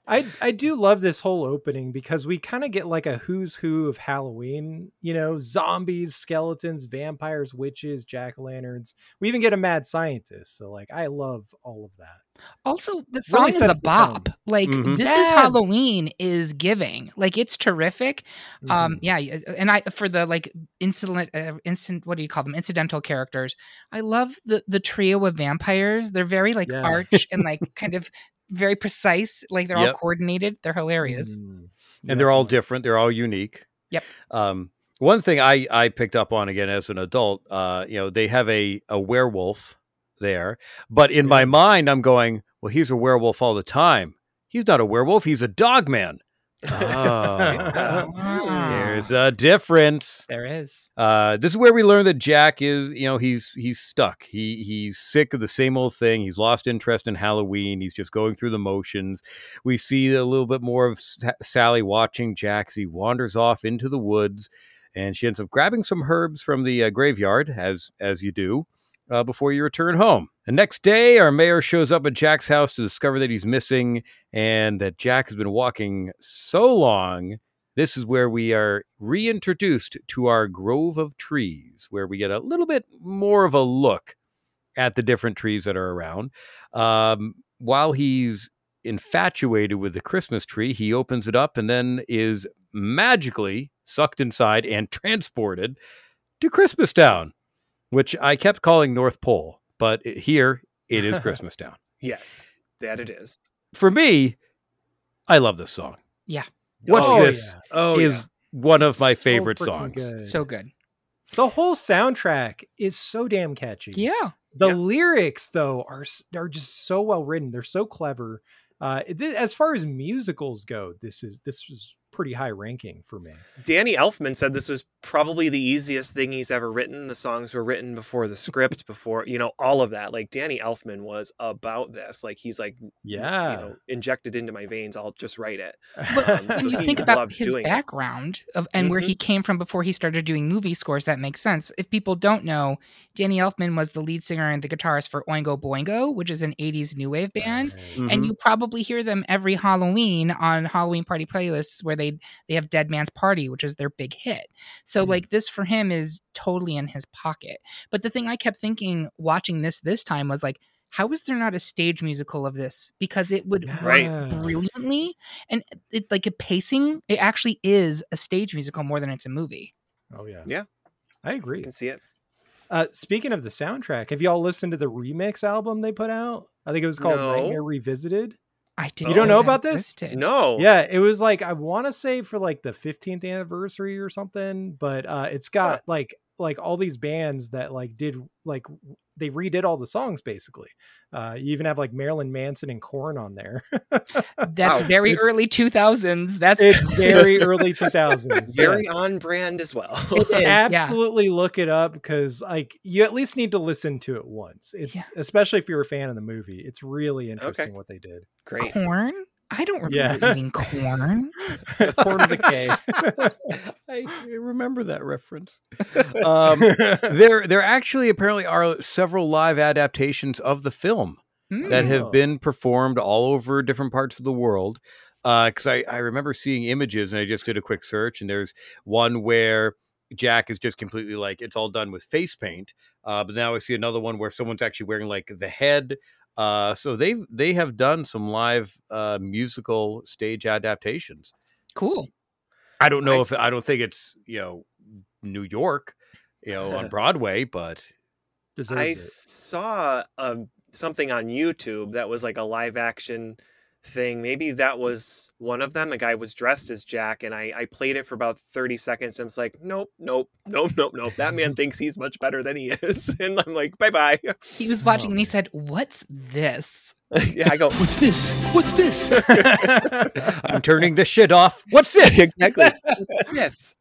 E: I I do love this whole opening because we kind of get like a who's who of Halloween, you know, zombies, skeletons, vampires, witches, jack-o'-lanterns. We even get a mad scientist. So like I love all of that.
D: Also, the song
E: Really
D: is a
E: sets
D: bop.
E: tone.
D: Like
F: Mhm.
D: this is Halloween is giving. Like it's terrific. Um
E: Mhm.
D: yeah, and I for the like incident uh, instant what do you call them? Incidental characters. I love the the trio of vampires. They're very like
E: Yeah.
D: arch and like <laughs> kind of very precise. Like they're all coordinated. They're hilarious.
E: Mm,
F: And they're all different. They're all unique.
D: Yep.
F: Um, one thing I I picked up on again as an adult, uh, you know, they have a a werewolf there, but in my mind, I'm going, well, he's a werewolf all the time. He's not a werewolf. He's a dog man. Oh,
D: Ah. <laughs>
F: there's a difference.
D: There is.
F: Uh, this is where we learn that Jack is, you know, he's he's stuck. He he's sick of the same old thing. He's lost interest in Halloween. He's just going through the motions. We see a little bit more of Sa- Sally watching Jack as he wanders off into the woods, and she ends up grabbing some herbs from the uh, graveyard, as as you do. Uh, before you return home. The next day, our mayor shows up at Jack's house to discover that he's missing and that Jack has been walking so long this is where we are reintroduced to our grove of trees, where we get a little bit more of a look at the different trees that are around. Um, while he's infatuated with the Christmas tree, he opens it up and then is magically sucked inside and <laughs> transported to Christmas Town, which I kept calling North Pole, but it- here it is <laughs> Christmas Town.
C: yes, that it is.
F: For me, I love this song.
D: Yeah.
F: What's
E: Oh,
F: this?
E: yeah.
C: Oh,
F: is
C: yeah.
F: one of my
E: So
F: favorite songs.
E: good.
D: So good.
E: The whole soundtrack is so damn catchy.
D: Yeah.
E: The
C: Yeah.
E: lyrics though are are just so well written. They're so clever. Uh, thi- as far as musicals go, this is this was pretty high ranking for me.
C: Danny Elfman said this was probably the easiest thing he's ever written. The songs were written before the script, <laughs> before you know all of that. Like Danny Elfman was about this. Like he's like,
E: Yeah.
C: you know, injected into my veins. I'll just write it.
D: But
C: Um,
D: when you think about his
C: doing it.
D: background of and where
C: Mhm.
D: he came from before he started doing movie scores, that makes sense. If people don't know, Danny Elfman was the lead singer and the guitarist for Oingo Boingo, which is an 80s new wave band.
C: Mm-hmm.
D: And you probably hear them every Halloween on Halloween party playlists where they they have Dead Man's Party, which is their big hit. So
C: Mm-hmm.
D: like this for him is totally in his pocket. But the thing I kept thinking watching this this time was like how is there not a stage musical of this? Because it would work brilliantly, and it like a pacing. It actually is a stage musical more than it's a movie.
E: Oh yeah.
C: Yeah.
E: I
C: You
E: agree.
C: can see it.
E: Uh, speaking of the soundtrack, have y'all listened to the remix album they put out? I think it was called
C: No.
E: Nightmare Revisited.
D: I didn't.
E: You don't know
D: that
E: about this?
D: existed.
C: No.
E: Yeah, it was like I want to say for like the 15th anniversary or something, but uh it's got like like all these bands that like did like they redid all the songs basically. Uh you even have like Marilyn Manson and Korn on there. <laughs>
D: That's
C: Wow.
D: very
E: It's-
D: early two thousands. That's
E: it's <laughs> very early 2000s.
C: Very
E: yes.
C: on brand as well.
D: It <laughs> is, yeah.
E: absolutely look it up because like you at least need to listen to it once it's
D: Yeah.
E: especially if you're a fan of the movie it's really interesting what they did
C: Great.
D: corn. I don't remember
E: Yeah.
D: eating corn. <laughs>
E: corn with a k <laughs>
F: I remember that reference. Um, <laughs> there, there actually apparently are several live adaptations of the film that
E: Oh.
F: have been performed all over different parts of the world. Because I, I remember seeing images, and I just did a quick search, and there's one where Jack is just completely like it's all done with face paint. Uh, but now I see another one where someone's actually wearing like the head. Uh, so they they have done some live uh, musical stage adaptations.
D: Cool.
F: I don't know
C: Nice.
F: if I don't think it's you know New York, you know on <laughs> Broadway, but
E: deserves
C: I
E: it
C: saw um, something on YouTube that was like a live action thing. Maybe that was one of them. A guy was dressed as Jack, and I, I played it for about 30 seconds. And I was like, nope, nope, nope, nope, nope. That man <laughs> thinks he's much better than he is. <laughs> And I'm like, bye bye.
D: He was watching and he said, "What's this?" <laughs>
C: yeah, I go,
H: What's this? What's this?
F: I'm turning this shit off. What's this?
C: exactly. yes.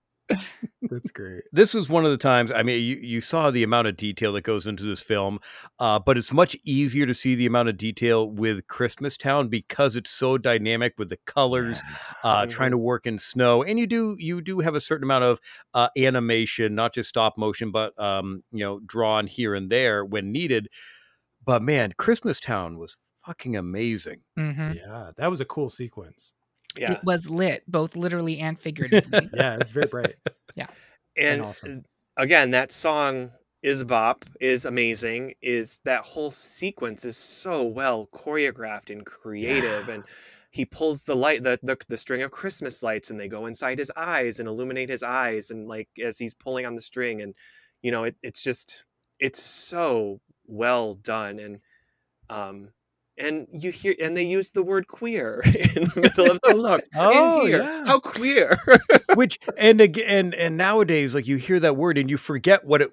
E: That's great.
F: This was one of the times i mean you, you saw the amount of detail that goes into this film uh, but it's much easier to see the amount of detail with christmas town because it's so dynamic with the colors uh, trying to work in snow. And you do you do have a certain amount of uh, animation not just stop motion but um, you know drawn here and there when needed. But man christmas town was fucking amazing.
D: Hmm
E: yeah that was a cool sequence
C: Yeah.
D: It was lit, both literally and figuratively. <laughs>
E: yeah it's very bright <laughs> yeah.
C: And
E: awesome.
C: again, that song is bop is amazing. Is that whole sequence is so well choreographed and creative, and he pulls the light, the, the the string of Christmas lights, and they go inside his eyes and illuminate his eyes, and like as he's pulling on the string, and you know, it, it's just it's so well done, and um. And you hear, and they use the word queer <laughs> in the middle of the <laughs> look.
E: Oh,
C: in here,
E: yeah.
C: how queer!
F: which and again and nowadays like you hear that word and you forget what it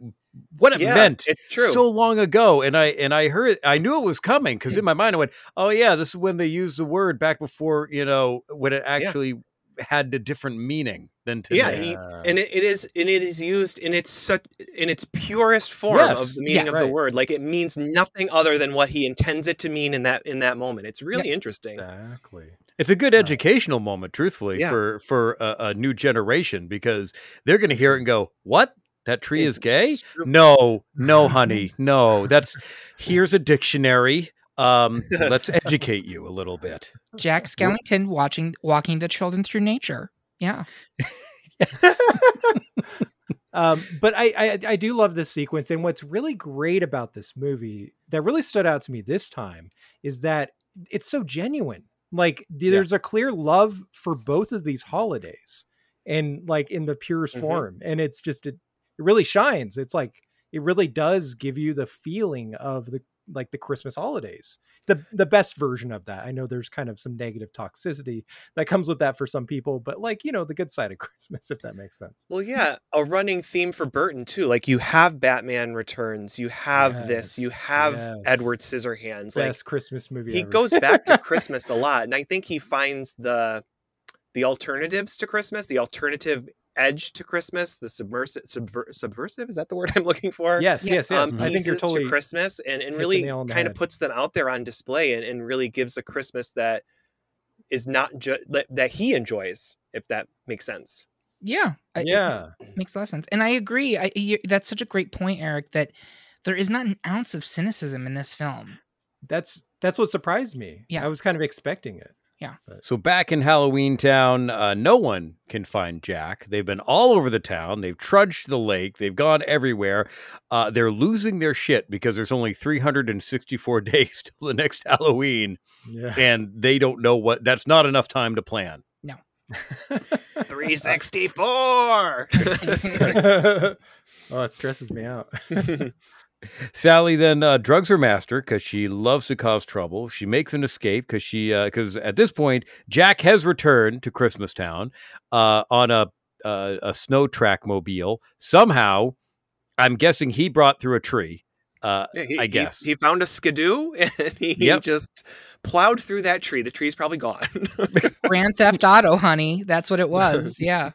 F: what it
C: Yeah,
F: meant
C: it's true.
F: so long ago and i and i heard i knew it was coming because in my mind i went oh yeah this is when they used the word back before you know when it actually had a different meaning than today
C: Yeah, he, and it, it is and it is used in its such in its purest form
F: Yes,
C: of the meaning
D: yes.
C: of the word. Like it means nothing other than what he intends it to mean in that in that moment. It's really interesting.
E: exactly
F: it's a good educational moment truthfully
C: Yeah.
F: for for a, a new generation because they're going to hear it and go what that tree is gay no no honey no that's here's a dictionary um let's educate you a little bit
D: Jack Skellington watching walking the children through nature. Yeah. <laughs>
E: um, but I, I I do love this sequence, and what's really great about this movie that really stood out to me this time is that it's so genuine. Like th- there's a clear love for both of these holidays, and like in the purest
C: Mhm.
E: form, and it's just it, it really shines. It's like it really does give you the feeling of the like the Christmas holidays. The the best version of that. I know there's kind of some negative toxicity that comes with that for some people, but like, you know, the good side of <laughs> Christmas, if that makes sense.
C: Well, yeah, a running theme for Burton too. Like you have Batman Returns, you have this, you have
E: yes.
C: Edward Scissorhands. Like
E: Christmas movie
C: he
E: ever.
C: goes back to Christmas a <laughs> lot, and I think he finds the the alternatives to Christmas, the alternative edge to Christmas, the submersive, subver- subversive is that the <laughs> word I'm looking for?
E: Yes, yes, yes.
C: Um,
E: I think you're
C: pieces
E: totally
C: to Christmas, and, and really
E: nail on
C: kind of puts them out there on display, and, and really gives a Christmas that is not just that he enjoys, if that makes sense.
D: Yeah. I- it
E: Yeah.
D: makes a lot of sense. And I agree. I, you, that's such a great point, Eric, that there is not an ounce of cynicism in this film.
E: That's that's what surprised me.
D: Yeah.
E: I was kind of expecting it.
F: So back in Halloween Town, uh, no one can find Jack. They've been all over the town. They've trudged the lake. They've gone everywhere. Uh, they're losing their shit because there's only 364 <laughs> days till the next Halloween,
E: Yeah.
F: and they don't know what. That's not enough time to plan. No. <laughs>
C: 364. <laughs>
E: oh, it stresses me out.
F: Sally then uh, drugs her master because she loves to cause trouble. She makes an escape because she because at this point Jack has returned to Christmas Town uh, on a uh, a snow track mobile. Somehow, I'm guessing he brought through a tree. Uh,
C: he-
F: I
C: he-
F: guess.
C: he, found a skidoo <laughs> and he
F: Yep.
C: just plowed through that tree. The tree's probably gone.
D: Grand Theft Auto, honey. That's what it <laughs> was. Yeah.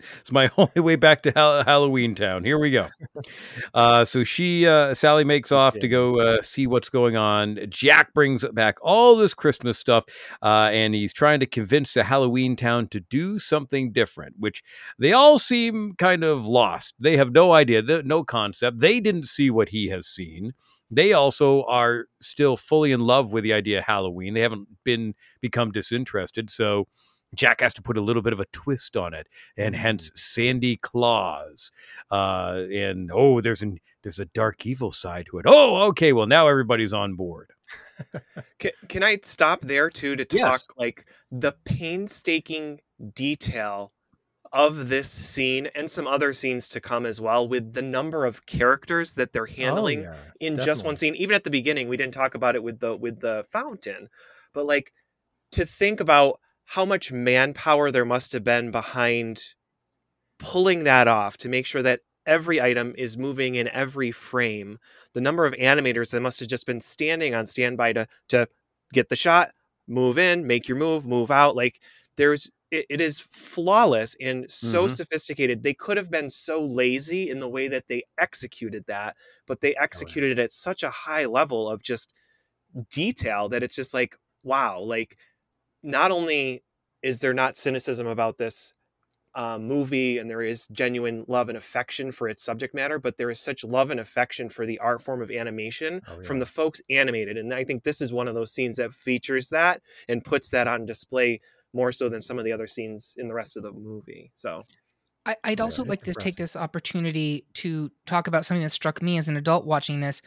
D: <laughs>
F: It's my <laughs> only way back to Hall- Halloween Town. Here we go. Uh, so she, uh, Sally, makes off to go uh, see what's going on. Jack brings back all this Christmas stuff, uh, and he's trying to convince the Halloween Town to do something different. Which they all seem kind of lost. They have no idea, no concept. They didn't see what he has seen. They also are still fully in love with the idea of Halloween. They haven't been become disinterested. So. Jack has to put a little bit of a twist on it, and hence Sandy Claus. Uh, and oh, there's an there's a dark evil side to it. Oh, okay. Well, now everybody's on board. <laughs>
C: Can, can I stop there too to talk
F: Yes.
C: like the painstaking detail of this scene and some other scenes to come as well with the number of characters that they're handling
E: oh, yeah,
C: in just one scene. Even at the beginning, we didn't talk about it with the with the fountain, but like to think about how much manpower there must have been behind pulling that off to make sure that every item is moving in every frame. The number of animators that must have just been standing on standby to to get the shot, move in, make your move, move out. Like there's it, it is flawless and so
F: Mhm.
C: sophisticated. They could have been so lazy in the way that they executed that, but they executed it at such a high level of just detail that it's just like wow like not only is there not cynicism about this um, movie and there is genuine love and affection for its subject matter but there is such love and affection for the art form of animation
E: Oh,
C: from the folks animated. And i think this is one of those scenes that features that and puts that on display more so than some of the other scenes in the rest of the movie so.
D: I, I'd also
E: it's
D: like to take this opportunity to talk about something that struck me as an adult watching this.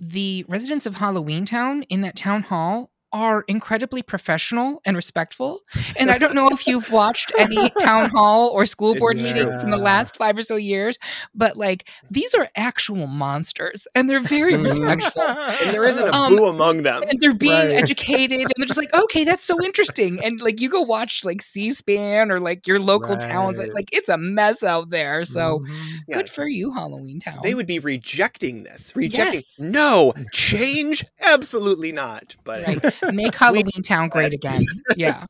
D: The residents of Halloween Town in that town hall are incredibly professional and respectful. And I don't know if you've watched any town <laughs> hall or school board
C: true.
D: meetings in the last five or so years, but like these are actual monsters and they're very respectful.
C: and there isn't a
D: Um,
C: boo among them
D: and they're being
E: Right.
D: educated and they're just like okay that's so interesting and like you go watch like c-span or like your local towns like it's a mess out there so
E: Mhm.
C: Yeah.
D: good for you halloween town
C: they would be rejecting this rejecting
D: Yes.
C: no change absolutely not but
D: right make <laughs> halloween town great <laughs> again yeah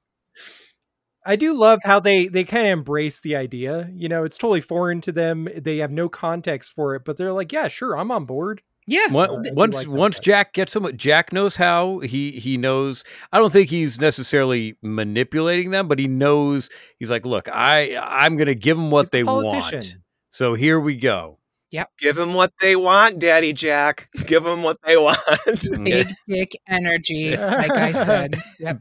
E: I do love how they they kind of embrace the idea. You know, it's totally foreign to them. They have no context for it, but they're like, "Yeah, sure, I'm on board."
D: yeah
F: Once
E: uh, I
F: once,
E: like
F: once
E: fact.
F: Jack gets them, Jack knows how. He he knows. I don't think he's necessarily manipulating them, but he knows. He's like, look, I I'm gonna give them what
E: He's
F: they want. So here we go.
C: Give them what they want daddy jack <laughs> give them what they want
D: big dick energy like i said <laughs> yep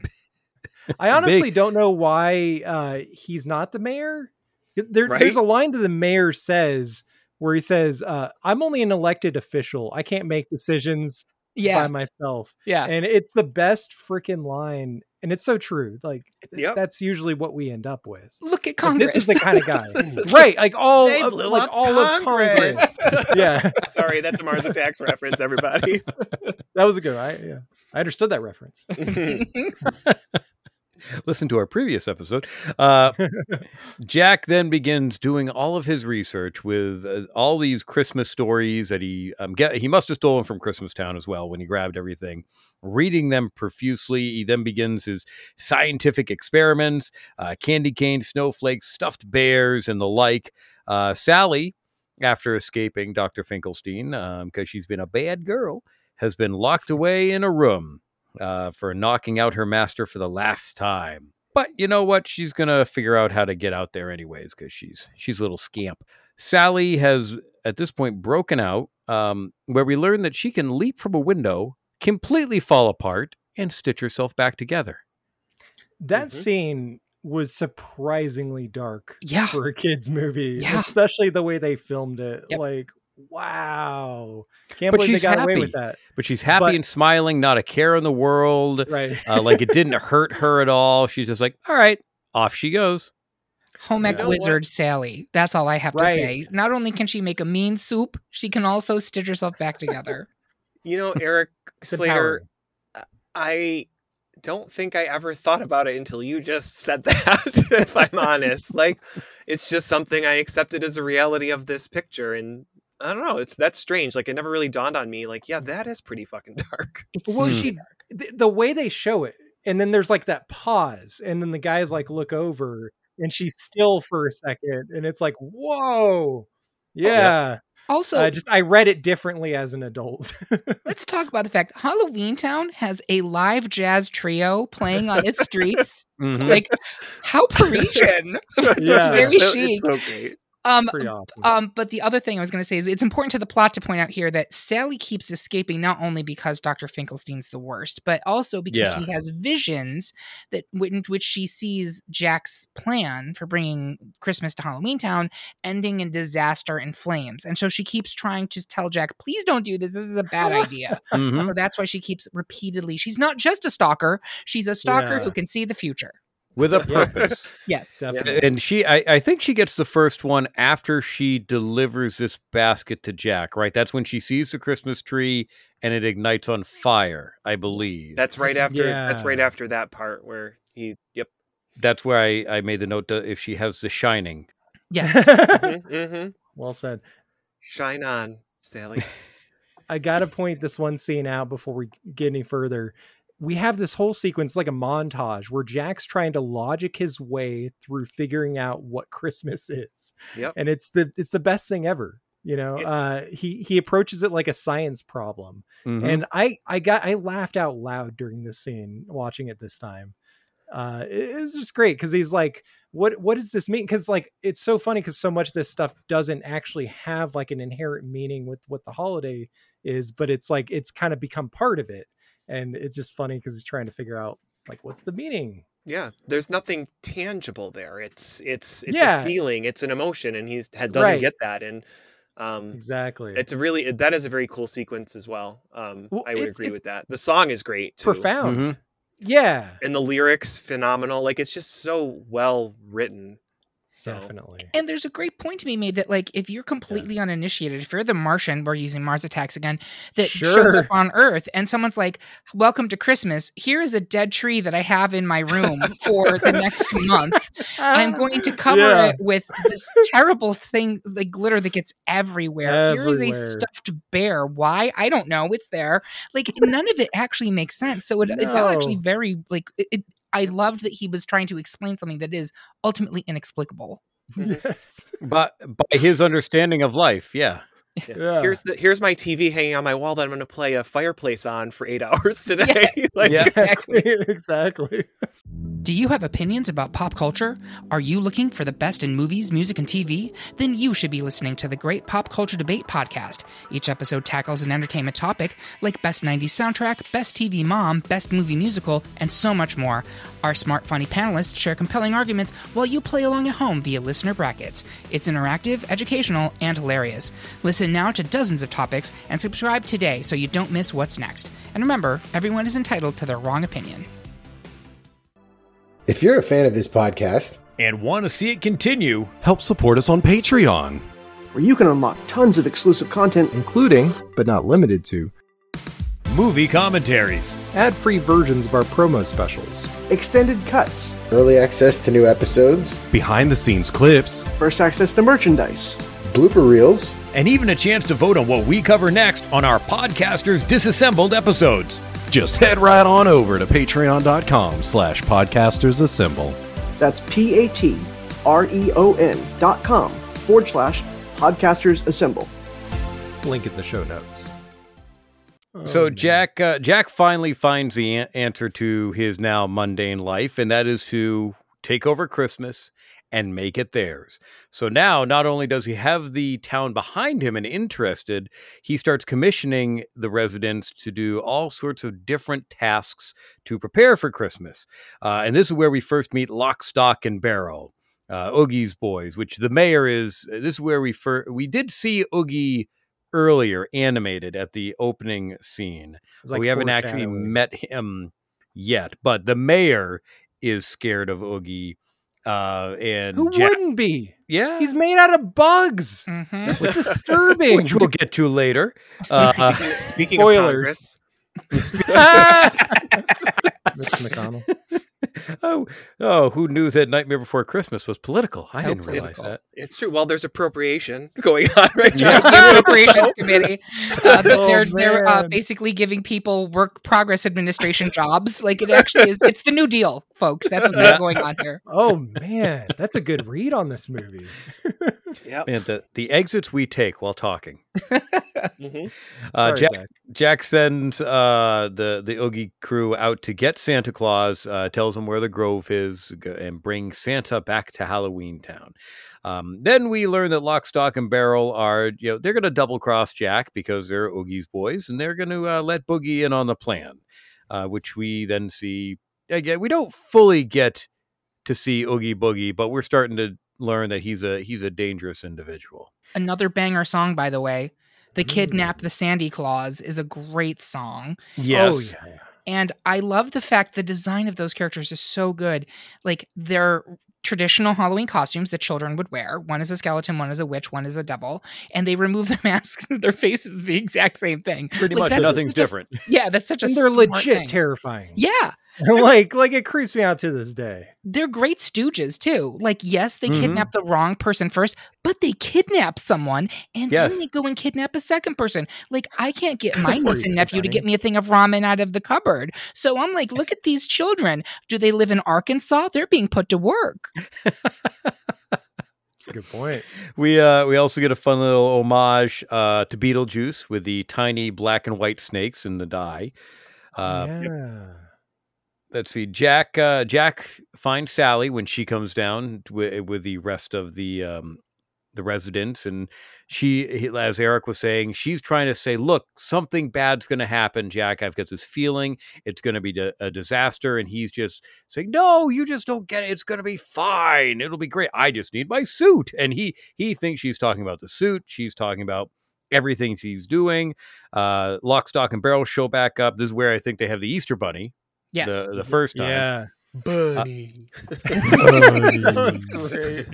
E: I honestly don't know why uh, he's not the mayor. There,
C: Right?
E: There's a line that the mayor says where he says, uh, "I'm only an elected official. I can't make decisions
D: yeah.
E: by myself."
D: yeah
E: And it's the best freaking line, and it's so true. Like
C: Yep.
E: that's usually what we end up with.
D: look at
E: Like,
D: congress
E: this is the kind of guy, <laughs> right? Like all,
C: They
E: of,
C: blew
E: like
C: up
E: all of Congress. <laughs> yeah,
C: sorry that's a mars attacks reference everybody <laughs>
E: that was a good. I yeah, I understood that reference. <laughs>
F: listen to our previous episode. Uh, Jack then begins doing all of his research with uh, all these Christmas stories that he um, get. He must have stolen from Christmas Town as well when he grabbed everything, reading them profusely. He then begins his scientific experiments, uh, candy cane, snowflakes, stuffed bears, and the like. Uh, Sally, after escaping Dr. Finkelstein because um, she's been a bad girl, has been locked away in a room uh, for knocking out her master for the last time. But you know what? She's gonna figure out how to get out there anyways because she's she's a little scamp. Sally has at this point broken out, um, where we learn that she can leap from a window, completely fall apart, and stitch herself back together.
E: That mm-hmm. scene was surprisingly dark
D: yeah.
E: for a kids movie,
D: yeah.
E: especially the way they filmed it. Yep. Like, wow,
F: can't but believe they got happy. away with that. But she's happy but, and smiling, not a care in the world.
E: Right,
F: uh, like it didn't <laughs> hurt her at all. She's just like, all right, off she goes.
D: Home ec wizard what? Sally. That's all I have right. to say. Not only can she make a mean soup, she can also stitch herself back together. <laughs>
C: You know, Eric Slater, I don't think I ever thought about it until you just said <laughs> that, if I'm honest. Like, it's just something I accepted as a reality of this picture. And I don't know, it's that's strange. Like, it never really dawned on me, like, yeah, that is pretty fucking <laughs> dark.
E: It's well, she, the, the way they show it, and then there's like that pause, and then the guys like look over, and she's still for a second, and it's like, whoa. Yeah. Oh, yeah.
D: Also,
E: uh, just I read it differently as an adult.
D: let's <laughs> talk about the fact Halloween Town has a live jazz trio playing on its <laughs> streets. mm-hmm. Like, how Parisian! Yeah. it's very chic. It's so um, Pretty awesome. Um, but the other thing I was going to say is it's important to the plot to point out here that Sally keeps escaping not only because Dr. Finkelstein's the worst, but also because yeah. she has visions that in which she sees Jack's plan for bringing Christmas to Halloween Town ending in disaster and flames, and so she keeps trying to tell Jack, "Please don't do this. This is a bad <laughs> idea." mm-hmm. So that's why she keeps repeatedly. She's not just a stalker; she's a stalker yeah. who can see the future
F: with a <laughs> purpose.
D: yes,
F: definitely. And she, I, I think she gets the first one after she delivers this basket to Jack. Right, that's when she sees the Christmas tree and it ignites on fire. I believe
C: that's right after. Yeah. That's right after that part where he. Yep.
F: That's where I, I made the note to, if she has the shining.
D: Yes.
C: mm-hmm, mm-hmm.
E: Well said.
C: Shine on, Sally. <laughs>
E: I got to point this one scene out before we get any further we have this whole sequence like a montage where Jack's trying to logic his way through figuring out what <laughs> Christmas is.
C: Yep.
E: And it's the it's the best thing ever. You know, yep. uh he he approaches it like a science problem. Mm-hmm. And I I got I laughed out loud during this scene watching it this time. Uh it, it was just great because he's like, what what does this mean? Because like it's so funny because so much of this stuff doesn't actually have like an inherent meaning with what the holiday is, but it's like it's kind of become part of it and it's just funny because he's trying to figure out like what's the meaning
C: yeah there's nothing tangible there it's it's it's yeah. a feeling it's an emotion and he's doesn't right. get that and um
E: exactly
C: it's a really that is a very cool sequence as well um well, i would agree with that the song is great too.
E: profound mm-hmm. yeah
C: and the lyrics phenomenal like it's just so well written so.
E: Definitely.
D: And there's a great point to be made that, like, if you're completely yeah. uninitiated, if you're the Martian, we're using Mars Attacks again, that sure. shows up on Earth, and someone's like, "Welcome to Christmas. Here is a dead tree that I have in my room for the next <laughs> month. I'm going to cover yeah. it with this terrible thing, like glitter that gets everywhere. everywhere. Here is a stuffed bear. Why? I don't know. It's there. Like none of it actually makes sense. So it, no. it's all actually very like it, I loved that he was trying to explain something that is ultimately inexplicable. Mm-hmm.
E: Yes.
F: but by his understanding of life, yeah.
C: Yeah. yeah. Here's the here's my TV hanging on my wall that I'm going to play a fireplace on for eight <laughs> hours <laughs> today.
E: Yeah, <laughs> like, yeah. exactly. exactly.
D: Do you have opinions about pop culture? Are you looking for the best in movies, music, and TV? Then you should be listening to the Great Pop Culture Debate podcast. Each episode tackles an entertainment topic like best 90s soundtrack, best TV mom, best movie musical, and so much more. Our smart, funny panelists share compelling arguments while you play along at home via listener brackets. It's interactive, educational, and hilarious. Listen now to dozens of topics and subscribe today so you don't miss what's next. And remember, everyone is entitled to their wrong opinion.
J: If you're a fan of this podcast
F: and want to see it continue,
K: help support us on Patreon,
L: where you can unlock tons of exclusive content,
K: including, but not limited to,
F: movie commentaries,
E: ad free versions of our promo specials,
L: extended cuts,
J: early access to new episodes,
K: behind the scenes clips,
L: first access to merchandise,
J: blooper reels,
F: and even a chance to vote on what we cover next on our Podcasters Disassembled episodes.
K: Just head right on over to patreon.com slash podcastersassemble.
L: That's P A T R E O N dot com forward slash podcasters assemble.
E: Link in the show notes.
F: So Jack uh, Jack finally finds the an- answer to his now mundane life, and that is to take over Christmas and make it theirs. So now, not only does he have the town behind him and interested, he starts commissioning the residents to do all sorts of different tasks to prepare for Christmas. Uh, and this is where we first meet Lock, Stock, and Barrel, uh, Oogie's boys, which the mayor is. This is where we first we did see Oogie earlier animated at the opening scene.
E: like
F: we haven't actually met him yet, but the mayor is scared of Oogie. Uh, and
E: Who
F: Jack-
E: wouldn't be?
F: Yeah,
E: He's made out of bugs.
D: Mhm.
E: That's <laughs> disturbing.
F: which we'll get to later. Uh, <laughs>
C: Speaking
E: Spoilers.
C: of Congress, <laughs>
E: Mitch McConnell. <laughs>
F: oh, oh, who knew that Nightmare Before Christmas was political? I
D: So
F: didn't realize that.
C: it's true. Well, there's appropriation <laughs> going on right
D: Yeah,
C: now.
D: the <laughs> appropriations committee. Uh, but
E: Oh,
D: they're they're uh, basically giving people work progress administration jobs. Like it actually is. It's the New Deal, folks. That's what's
F: Yeah.
D: going on here.
E: Oh man, that's a good read on this movie.
C: Yep.
F: And the, the exits we take while talking.
C: Mhm.
F: Uh,
E: Sorry,
F: Jack,
E: Zach.
F: Jack sends uh, the the Oogie crew out to get Santa Claus. Uh, tells them where the Grove is, and bring Santa back to Halloween Town. Um, then we learn that Lock, Stock, and Barrel are you know they're going to double cross Jack because they're Oogie's boys, and they're going to uh, let Boogie in on the plan, uh, which we then see again. We don't fully get to see Oogie Boogie, but we're starting to learn that he's a he's a dangerous individual.
D: Another banger song, by the way. The
E: Mm.
D: Kidnap the Sandy Claus is a great song.
E: Oh yeah.
D: And I love the fact the design of those characters is so good. Like they're traditional Halloween costumes that children would wear. One is a skeleton, one is a witch, one is a devil. And they remove their <laughs> masks. their face is the exact same thing.
F: Pretty
D: Like,
F: much nothing's
D: a-
F: different.
D: yeah, that's such a
E: And they're legit
D: thing.
E: terrifying.
D: Yeah. <laughs>
E: like like it creeps me out to this day.
D: They're great stooges too. Like, yes, they
F: Mhm.
D: kidnap the wrong person first, but they kidnap someone and
F: Yes.
D: then they go and kidnap a second person. Like, I can't get my niece and nephew to get me a thing of ramen out of the cupboard. So I'm like, look at these children. Do they live in Arkansas? They're being put to work.
E: That's a good point.
F: We uh we also get a fun little homage uh to Beetlejuice with the tiny black and white snakes in the die. Uh
E: yeah.
F: let's see Jack uh Jack finds Sally when she comes down with, with the rest of the um the residents and she as Eric was saying she's trying to say look something bad's going to happen Jack. I've got this feeling it's going to be a disaster and he's just saying no you just don't get it. It's going to be fine. It'll be great. I just need my suit. And he he thinks she's talking about the suit. She's talking about everything she's doing. Uh lock stock and barrel show back up. This is where I think they have the Easter bunny
D: Yes.
F: the, the first time.
E: Yeah.
C: Bunny. <laughs> <laughs>
E: That's great.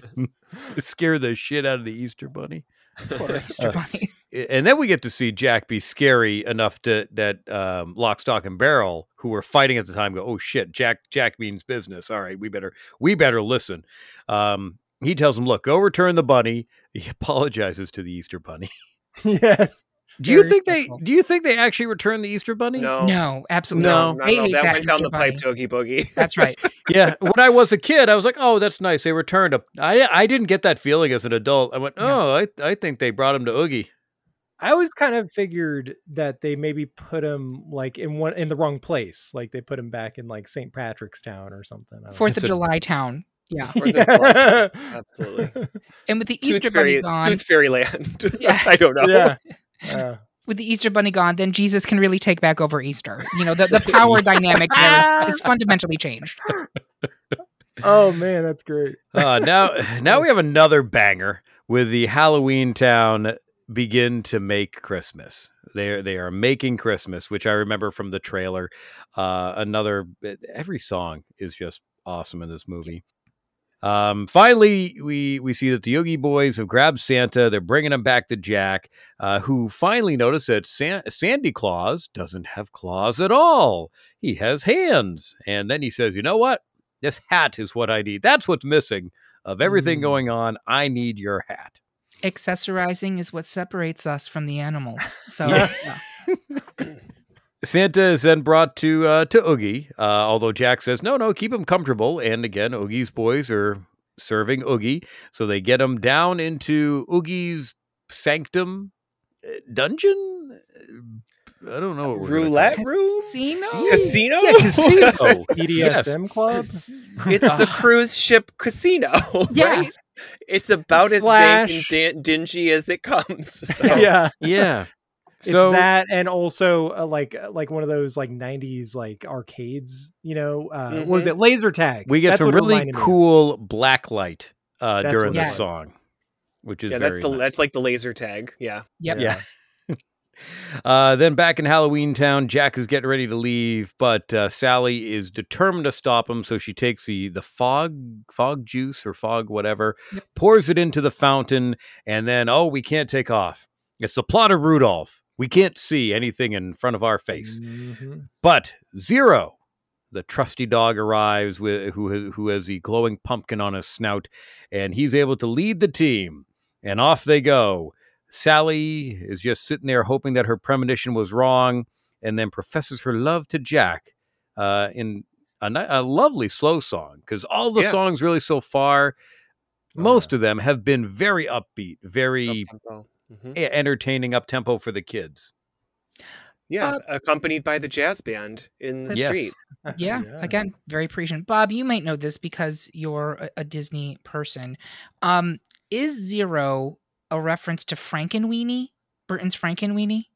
F: scare the shit out of the Easter bunny.
D: Poor <laughs> Easter
F: Uh,
D: Bunny.
F: and then we get to see Jack be scary enough to that um, Lock, Stock, and Barrel, who were fighting at the time, go, "Oh shit, Jack! Jack means business. All right, we better we better listen." Um, he tells him, "Look, go return the bunny." He apologizes to the Easter bunny.
E: yes.
F: Do you think they?
D: respectful.
F: Do you think they actually returned the Easter bunny?
C: No.
D: No, absolutely
C: No, no,
D: They
C: no,
D: hate
C: that,
D: that
C: went down
D: Easter
C: the pipe,
D: Bunny.
C: to Oogie Boogie. <laughs>
D: That's right. <laughs>
F: Yeah, when I was a kid, I was like, "Oh, that's nice. They returned him." I I didn't get that feeling as an adult. I went, "Oh, I I think they brought him to Oogie."
E: I always kind of figured that they maybe put him like in one in the wrong place. Like they put him back in like St. Patrick's Town or something.
D: Fourth of
F: That's a-
D: July town. Yeah. <laughs>
E: Yeah.
C: Absolutely.
D: And with the
C: Tooth
D: Easter
C: Fairy,
D: Bunny gone,
C: Tooth Fairyland.
D: Yeah.
C: I don't know.
E: yeah. Uh, <laughs>
D: with the Easter Bunny gone, then Jesus can really take back over Easter. You know, the, the <laughs> power dynamic there is, is <laughs> fundamentally changed.
E: oh man, that's great.
F: Uh, now, now we have another banger with the Halloween Town begin to make Christmas. They are they are making Christmas, which I remember from the trailer. Uh, another every song is just awesome in this movie. Um, finally, we we see that the Oogie Boys have grabbed Santa. They're bringing him back to Jack, uh, who finally noticed that San- Sandy Claus doesn't have claws at all. He has hands. And then he says, "You know what? This hat is what I need. That's what's missing of everything
E: Mm.
F: going on. I need your hat."
D: Accessorizing is what separates us from the animals. So
F: Yeah.
D: yeah. <laughs>
F: Santa is then brought to uh, to Oogie, uh, although Jack says, "No, no, keep him comfortable." And again, Oogie's boys are serving Oogie, so they get him down into Oogie's sanctum uh, dungeon. Uh, I don't know what we're
C: Roulette
F: call
C: room?
D: Casino?
C: Casino?
F: Yeah, casino. <laughs> <laughs> Yes.
E: BDSM club.
C: It's the cruise ship casino, <laughs>
D: Yeah.
C: right? It's about as dank and
E: Slash-
C: dingy as it comes. So.
E: yeah.
F: Yeah.
E: It's
F: So
E: that, and also uh, like uh, like one of those like '90s like arcades. You know, uh, what was it? Laser tag.
F: we get
E: That's
F: some really
E: reminded me
F: cool black light uh,
E: That's
F: during the
D: it
F: song, which is
C: Yeah,
F: very
C: that's the
F: nice.
C: that's like the laser tag. Yeah.
D: Yep.
F: Yeah. <laughs> Uh, then back in Halloween Town, Jack is getting ready to leave, but uh, Sally is determined to stop him. So she takes the the fog fog juice or fog whatever, pours it into the fountain, and then oh, we can't take off. It's the plot of Rudolph. We can't see anything in front of our face.
E: Mhm.
F: But Zero, the trusty dog, arrives with who has, who has the glowing pumpkin on his snout, and he's able to lead the team. And off they go. Sally is just sitting there hoping that her premonition was wrong, and then professes her love to Jack uh, in a, a lovely slow song. Because all the
C: Yeah.
F: songs really so far, most of them have been very upbeat, very
C: Up-tempo. Mhm.
F: e- entertaining, up tempo for the kids.
C: Yeah,
D: Uh,
C: accompanied by the jazz band in the
F: Yes. <laughs>
C: street.
D: Yeah, again, very prescient. Bob, you might know this because you're a, a Disney person. Um, is Zero a reference to Frankenweenie? Burton's Frankenweenie?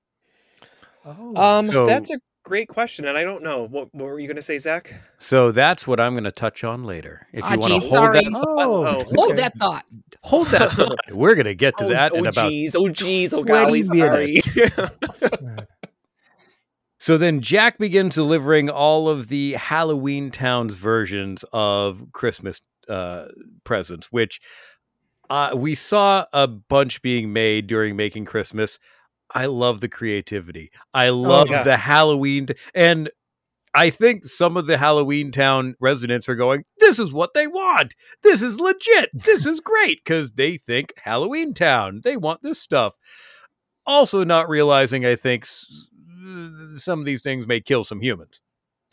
E: Oh,
C: Um,
F: So-
C: that's a great question, and I don't know what what were you going to say, Zach?
F: So that's what I'm going to touch on later. If you
D: Ah,
F: want to hold
D: sorry.
F: that, thought,
E: oh,
D: Hold
E: okay.
D: that thought.
F: hold that thought. <laughs> We're going to get to
C: oh,
F: that
C: oh,
F: in about.
C: geez, oh geez, oh
F: 20
C: golly, sorry. <laughs>
F: So then Jack begins delivering all of the Halloween Towns versions of Christmas uh, presents, which uh, we saw a bunch being made during making Christmas. I love the creativity. I oh, love
C: yeah.
F: the Halloween, and I think some of the Halloween Town residents are going, "This is what they want. This is legit. This is great," because they think Halloween Town. They want this stuff. Also, not realizing, I think s- some of these things may kill some humans.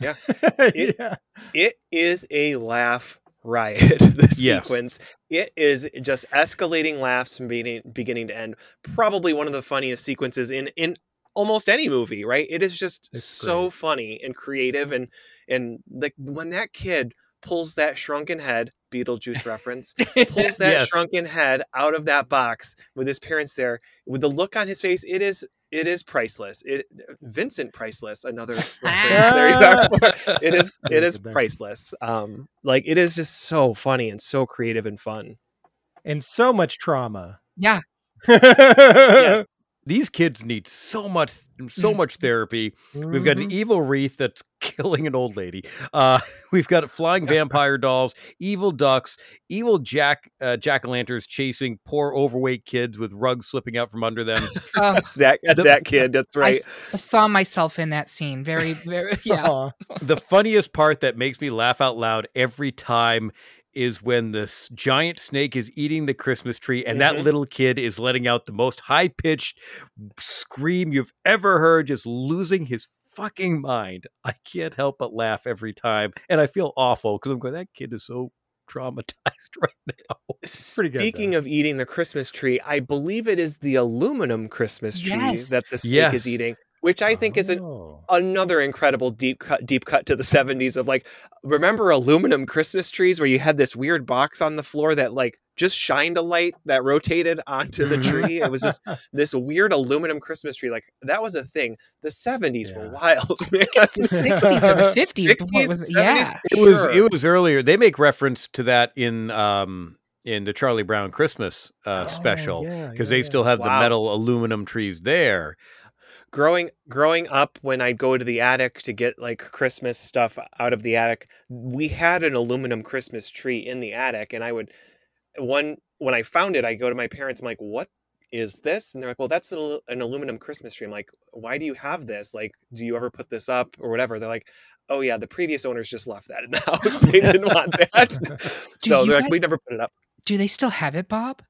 F: <laughs>
C: It-
E: yeah.
C: it is a laugh riot. <laughs> the
F: Yes.
C: sequence. It is just escalating laughs from beginning beginning to end. Probably one of the funniest sequences in in almost any movie. Right? It is just
E: It's
C: so
E: great.
C: funny and creative, and and like when that kid pulls that shrunken head, Beetlejuice reference, pulls <laughs> that
F: Yes.
C: shrunken head out of that box with his parents there, with the look on his face, it is it is priceless. It Vincent priceless, another <laughs> reference. there you are. <laughs> <laughs> It is it
E: He's
C: is
E: the best.
C: priceless. Um like it is just so funny and so creative and fun.
E: and so much trauma.
D: Yeah.
C: Yes.
F: These kids need so much, so much therapy. We've got an
E: Mhm.
F: evil wreath that's <laughs> killing an old lady. Uh, <laughs> we've got flying vampire dolls, evil ducks, evil jack uh, jack o' lanterns chasing poor overweight kids with rugs slipping out from under them. <laughs>
D: Oh,
C: That
F: The-
C: that kid, that's
D: I
C: right.
D: s- I saw myself in that scene. Very, very, yeah.
F: The funniest part that makes me laugh out loud every time is when this giant snake is eating the Christmas tree and that
C: Mhm.
F: little kid is letting out the most high pitched scream you've ever heard, just losing his fucking mind. I can't help but laugh every time. And I feel awful because I'm going, that kid is so traumatized <laughs> right now.
E: pretty good,
C: Speaking of eating the Christmas tree, I believe it is the aluminum Christmas tree
D: Yes.
C: that the snake
F: Yes.
C: is eating, which I think is an
E: Oh.
C: another incredible deep cut deep cut to the 70s of like remember aluminum christmas trees where you had this weird box on the floor that like just shined a light that rotated onto the tree it was just <laughs> this weird aluminum christmas tree like that was a thing the 70s were wild <laughs> man.
D: It's the 60s or the 50s.
C: 60s,
D: was
C: 70s,
D: Yeah.
F: It was
C: sure.
F: it was earlier. They make reference to that in um in the Charlie Brown Christmas uh,
E: Oh,
F: special because
E: yeah,
F: they
E: yeah.
F: still have the metal aluminum trees there.
C: Growing growing up when I'd go to the attic to get like Christmas stuff out of the attic, we had an aluminum Christmas tree in the attic and I would one when I found it, I go to my parents, I'm like, what is this? And they're like, well, that's an, an aluminum Christmas tree. I'm like, why do you have this? Like, do you ever put this up or whatever? They're like, oh yeah, the previous owners just left that in the <laughs> house. they didn't want that. <laughs> So they're like,
D: guys-
C: we never put it up.
D: Do they still have it, Bob?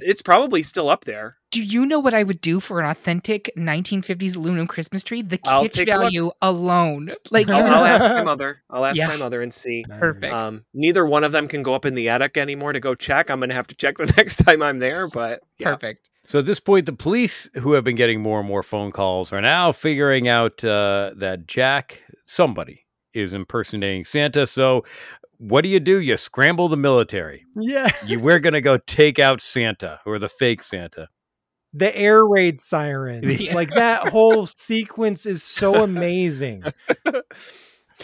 C: It's probably still up there.
D: Do you know what I would do for an authentic 1950s aluminum Christmas tree? The
C: I'll
D: kitsch
C: take a look.
D: value alone. Like
C: I'll, I'll ask my <laughs> mother. I'll ask
D: Yeah.
C: my mother and see.
D: Perfect.
C: Um, neither one of them can go up in the attic anymore to go check. I'm gonna have to check the <laughs> next time I'm there. But yeah.
D: Perfect.
F: So at this point, the police, who have been getting more and more phone calls, are now figuring out uh, that Jack, somebody, is impersonating Santa. So what do you do? You scramble the military.
E: Yeah.
F: You, we're <laughs> going to go take out Santa or the fake Santa.
E: The air raid sirens. Like that <laughs> whole sequence is so amazing.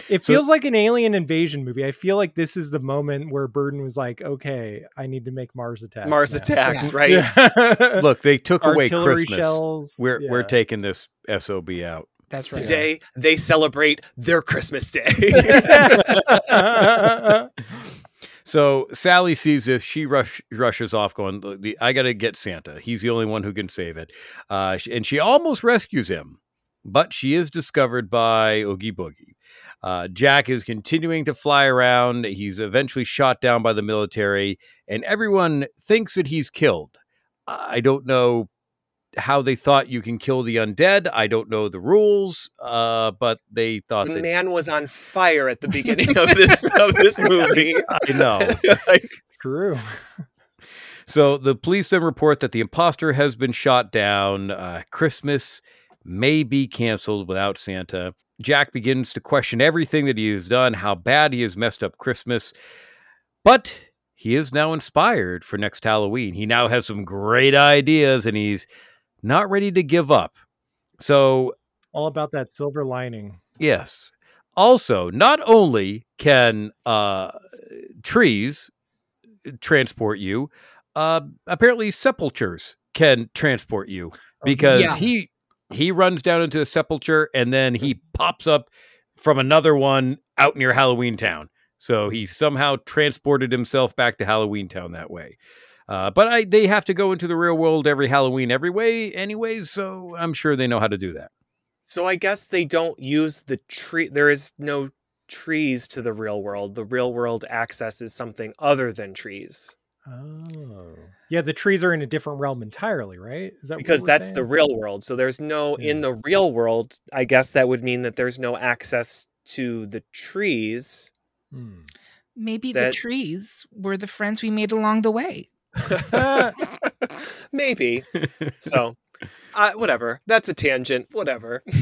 E: It
F: So-
E: feels like an alien invasion movie. I feel like this is the moment where Burton was like, "Okay, I need to make Mars attacks."
C: Mars
E: now."
C: attacks, right?
E: Yeah. <laughs>
F: Look, they took away Christmas.
E: shells.
F: We're we're taking this sob out.
D: That's right.
C: Today they celebrate their Christmas day. <laughs>
F: So Sally sees this. She rush, rushes off, going, "I got to get Santa. He's the only one who can save it." Uh, and she almost rescues him, but she is discovered by Oogie Boogie. Uh, Jack is continuing to fly around. He's eventually shot down by the military, and everyone thinks that he's killed. I don't know how they thought you can kill the undead. I don't know the rules, uh, but they thought
C: the
F: that
C: man was on fire at the beginning of <laughs> this of this movie. <laughs>
F: I know. <laughs>
C: Like,
E: True.
F: So the police then report that the imposter has been shot down. Uh, Christmas may be canceled without Santa. Jack begins to question everything that he has done, how bad he has messed up Christmas. But he is now inspired for next Halloween. He now has some great ideas and he's not ready to give up. So,
E: All about that silver lining.
F: yes. Also, not only can uh, trees transport you, uh, apparently sepulchers can transport you because
D: Yeah.
F: he he runs down into a sepulcher and then he pops up from another one out near Halloween Town. So he somehow transported himself back to Halloween Town that way. Uh, but I, they have to go into the real world every Halloween every way, anyways. So I'm sure they know how to do that.
C: so I guess they don't use the tree. There is no trees to the real world. The real world accesses something other than trees
E: Oh. Yeah, the trees are in a different realm entirely, right? Is that
C: because
E: we're
C: that's the real world. So there's no in the real world. I guess that would mean that there's no access to the trees.
E: Hmm.
D: Maybe the trees were the friends we made along the way. <laughs>
C: Maybe. so, uh, whatever. That's a tangent. Whatever. <laughs>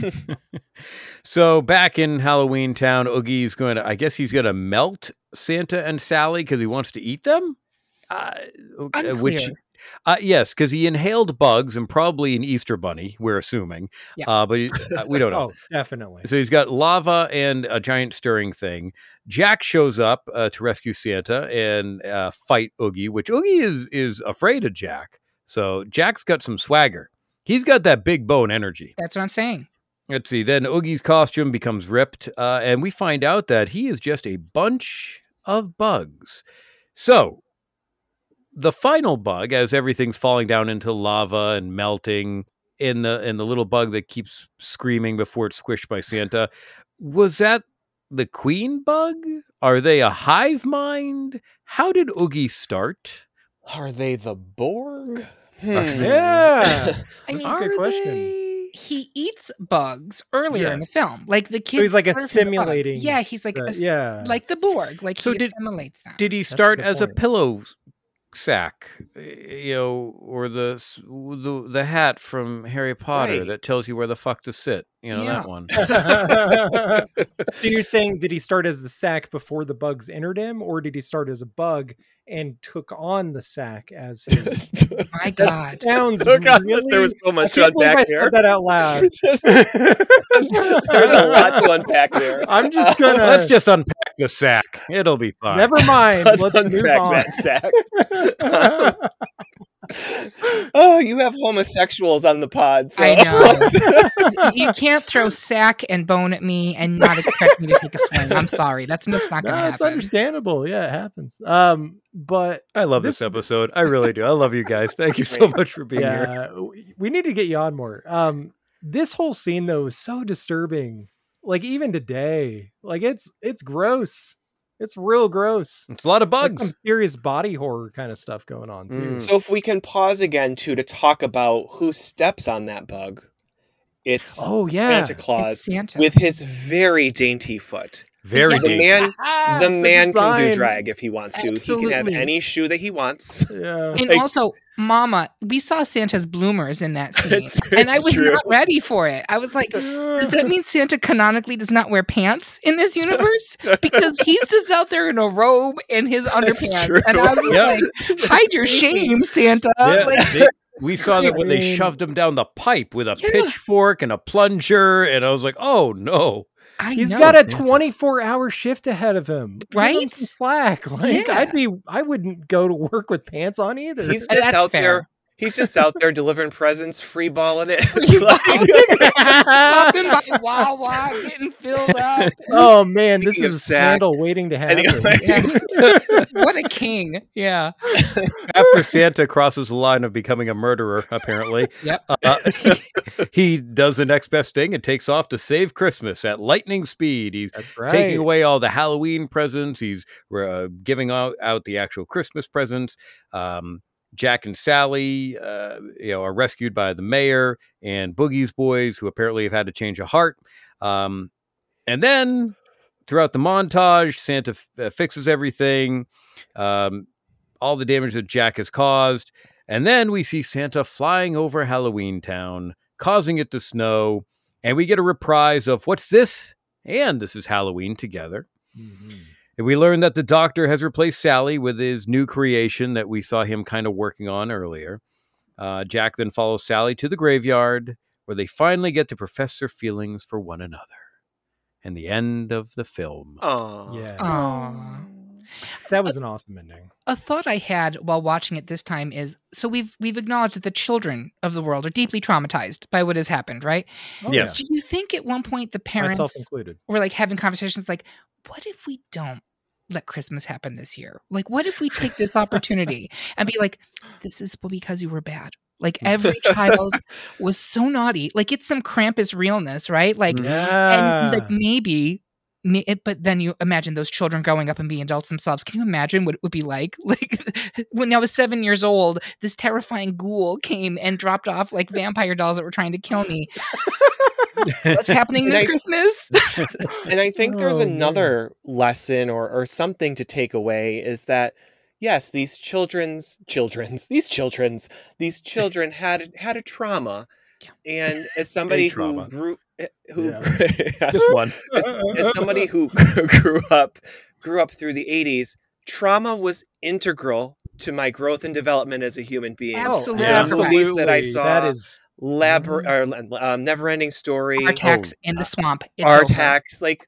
F: So back in Halloween Town, Oogie's going to, I guess he's going to melt Santa and Sally because he wants to eat them. Uh, okay, which,
D: Unclear.
F: Uh, yes, because he inhaled bugs and probably an Easter bunny. We're assuming,
D: Yeah.
F: uh, but he, <laughs> uh, we don't know.
E: Oh, definitely.
F: So he's got lava and a giant stirring thing. Jack shows up uh, to rescue Santa and uh, fight Oogie, which Oogie is is afraid of Jack. So Jack's got some swagger. He's got that big bone energy.
D: That's what I'm saying.
F: Let's see. Then Oogie's costume becomes ripped, uh, and we find out that he is just a bunch of bugs. So, the final bug, as everything's falling down into lava and melting, in the in the little bug that keeps screaming before it's squished by Santa, was that the queen bug? Are they a hive mind? How did Oogie start?
C: Are they the Borg? Hmm. <laughs>
E: Yeah. <laughs>
D: I mean,
E: a good question.
F: they?
D: he eats bugs earlier in the film. Like the kids.
E: he's like
D: learn from
E: assimilating
D: Yeah, he's like
E: the-
D: ass-
E: yeah.
D: like the Borg. Like
F: So
D: he
F: did-
D: assimilates them.
F: Did he start
E: good
F: as a pillow s- sack, uh, you know, or the the the hat from Harry Potter
C: Right.
F: that tells you where the fuck to sit? You know
D: Yeah.
F: that one. <laughs>
E: so you're saying did he start as the sack before the bugs entered him, or did he start as a bug and took on the sack as <laughs> his?
D: My
E: That
D: God.
E: sounds
C: Oh God,
E: really.
C: there was so much to
E: can't I
C: unpack
E: said
C: there.
E: that out loud. <laughs>
C: There's a lot to unpack there. <laughs>
E: I'm just gonna.
F: Let's just unpack the sack. It'll be fine.
E: Never mind.
C: Let's
E: Let's, move
C: unpack
E: on.
C: that sack. Oh, you have homosexuals on the pod. So.
D: I know. <laughs> you can't throw sack and bone at me and not expect me to take a swing. I'm sorry. That's just not going to
E: No, it's
D: happen.
E: understandable. Yeah, it happens. Um, but
F: I love this, episode. I really do. I love you guys. Thank you <laughs> so much for being here.
E: yeah, w- we need to get you on more. Um, this whole scene though is so disturbing. Like even today, like it's it's gross. It's real gross.
F: It's a lot of
E: Like
F: bugs.
E: some serious body horror kind of stuff going on too.
F: Mm.
C: So if we can pause again too to talk about who steps on that bug, it's
E: Oh, yeah.
C: Santa Claus
D: It's Santa.
C: with his very dainty foot.
F: Very
C: The
F: dainty.
C: man, <laughs> the man can do drag if he wants to. He can have any shoe that he wants.
E: Yeah.
D: And
C: Like-
D: also, Mama, we saw Santa's bloomers in that <laughs> scene,
C: It's-
D: and I was
C: true.
D: not ready for it. I was like, "Does that mean Santa canonically does not wear pants in this universe? Because he's just out there in a robe and his <laughs> underpants." And I was
F: Yeah.
D: like, "Hide your shame, Santa!"
F: Yeah,
D: Like,
F: they- we saw that when they shoved him down the pipe with a
D: Yeah.
F: pitchfork and a plunger, and I was like, "Oh no!"
D: I
E: He's
D: know.
E: got a 24 hour shift ahead of him. Give him
D: Right?
E: slack. <laughs> Like
D: Yeah.
E: I'd be I wouldn't go to work with pants on either.
C: He's just
D: that's
C: out
D: fair.
C: there. He's just out there delivering presents, free balling <laughs> it.
D: Stopping by Wawa, getting filled up.
E: oh man, this
C: Speaking
E: is a scandal waiting to happen.
C: Anyway.
D: Yeah. what a king! Yeah. <laughs>
F: After Santa crosses the line of becoming a murderer, apparently,
D: Yep.
F: uh, he, <laughs> he does the next best thing and takes off to save Christmas at lightning speed. He's
E: That's right.
F: taking away all the Halloween presents. He's uh, giving out, out the actual Christmas presents. Um, Jack and Sally, uh, you know, are rescued by the mayor and Oogie's boys, who apparently have had to change a heart. Um, and then throughout the montage, Santa f- uh, fixes everything, um, all the damage that Jack has caused. And then we see Santa flying over Halloween Town, causing it to snow. And we get a reprise of What's This? And This is Halloween together.
E: Mhm.
F: And we learn that the doctor has replaced Sally with his new creation that we saw him kind of working on earlier. Uh, Jack then follows Sally to the graveyard, where they finally get to profess their feelings for one another. And the end of the film.
C: Aw.
E: Yeah.
D: Aw.
E: That was an awesome ending.
D: a thought I had while watching it this time is so we've we've acknowledged that the children of the world are deeply traumatized by what has happened, right?
E: Oh,
F: Yes.
D: Do you think at one point the
E: Myself
D: parents
E: included.
D: were like having conversations like, what if we don't let Christmas happen this year? Like, what if we take this opportunity <laughs> and be like, this is because you were bad. Like mm. every <laughs> child was so naughty. Like it's some Krampus realness, right? Like
E: Yeah.
D: and like maybe me- it- but then you imagine those children growing up and being adults themselves. Can you imagine what it would be like? <laughs> Like when I was seven years old, this terrifying ghoul came and dropped off like vampire dolls that were trying to kill me. What's <laughs> happening this
C: I-
D: Christmas? <laughs>
C: and I think there's
E: Oh, man.
C: another lesson or or something to take away is that yes, these children's children's these children's these children had had a trauma, and as somebody who
F: trauma.
C: grew who
E: Yeah. <laughs>
C: yes,
F: This one.
C: as, as somebody who <laughs> grew up grew up through the 80s, trauma was integral to my growth and development as a human being.
D: Absolutely
F: Yeah.
C: The movies that I saw,
E: That is
C: Lab
E: Mhm.
C: or um, Never Ending Story,
D: Artax in the swamp. It's over.
C: Like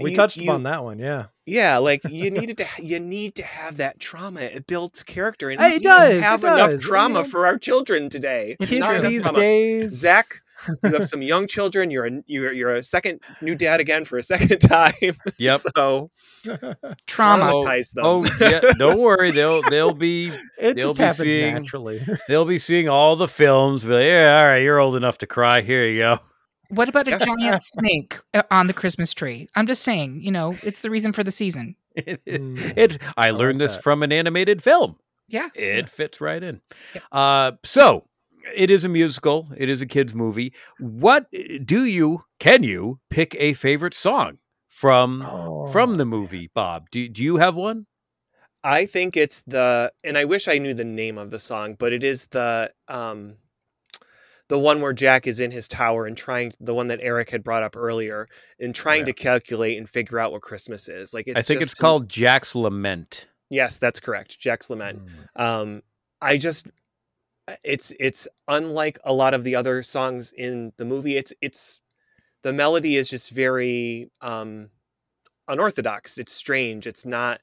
E: we
C: you-
E: touched
C: you-
E: upon that one, yeah.
C: yeah, like you <laughs> needed to you need to have that trauma. It builds character, and
E: Hey, it
C: don't
E: does, it
C: have enough
E: does.
C: trauma
E: You know,
C: for our children today.
E: Kids
C: Not
D: true.
C: enough
E: these
C: trauma.
E: days.
C: Zach, you have some young children. You're a you're you're a second new dad again for a <laughs> second time.
F: Yep. <laughs>
C: so
D: Trauma.
F: Oh,
C: them.
F: Oh yeah, don't worry. <laughs> They'll they'll be
E: It
F: They'll
E: just
F: be
E: happens
F: seeing-
E: naturally.
F: they'll be seeing all the films. Be like, yeah, all right, you're old enough to cry. Here you go.
D: What about a giant snake uh, on the Christmas tree? I'm just saying, you know, it's the reason for the season.
F: It,
E: Mm,
F: it- I
E: I
F: learned
E: like
F: this
E: that.
F: from an animated film.
D: Yeah.
F: It fits right in.
D: Yep.
F: Uh, so it is a musical. It is a kids movie. What do you can you pick a favorite song from from
E: Oh,
F: the movie? Bob, do do you have one?
C: I think it's the and I wish I knew the name of the song, but it is the um the one where Jack is in his tower and trying the one that Eric had brought up earlier and trying
F: Yeah.
C: to calculate and figure out what Christmas is. Like it's
F: I think
C: just
F: it's called Jack's Lament.
C: Yes, that's correct. Jack's Lament.
E: Mm.
C: Um I just it's it's unlike a lot of the other songs in the movie. It's it's the melody is just very um unorthodox. It's strange. It's not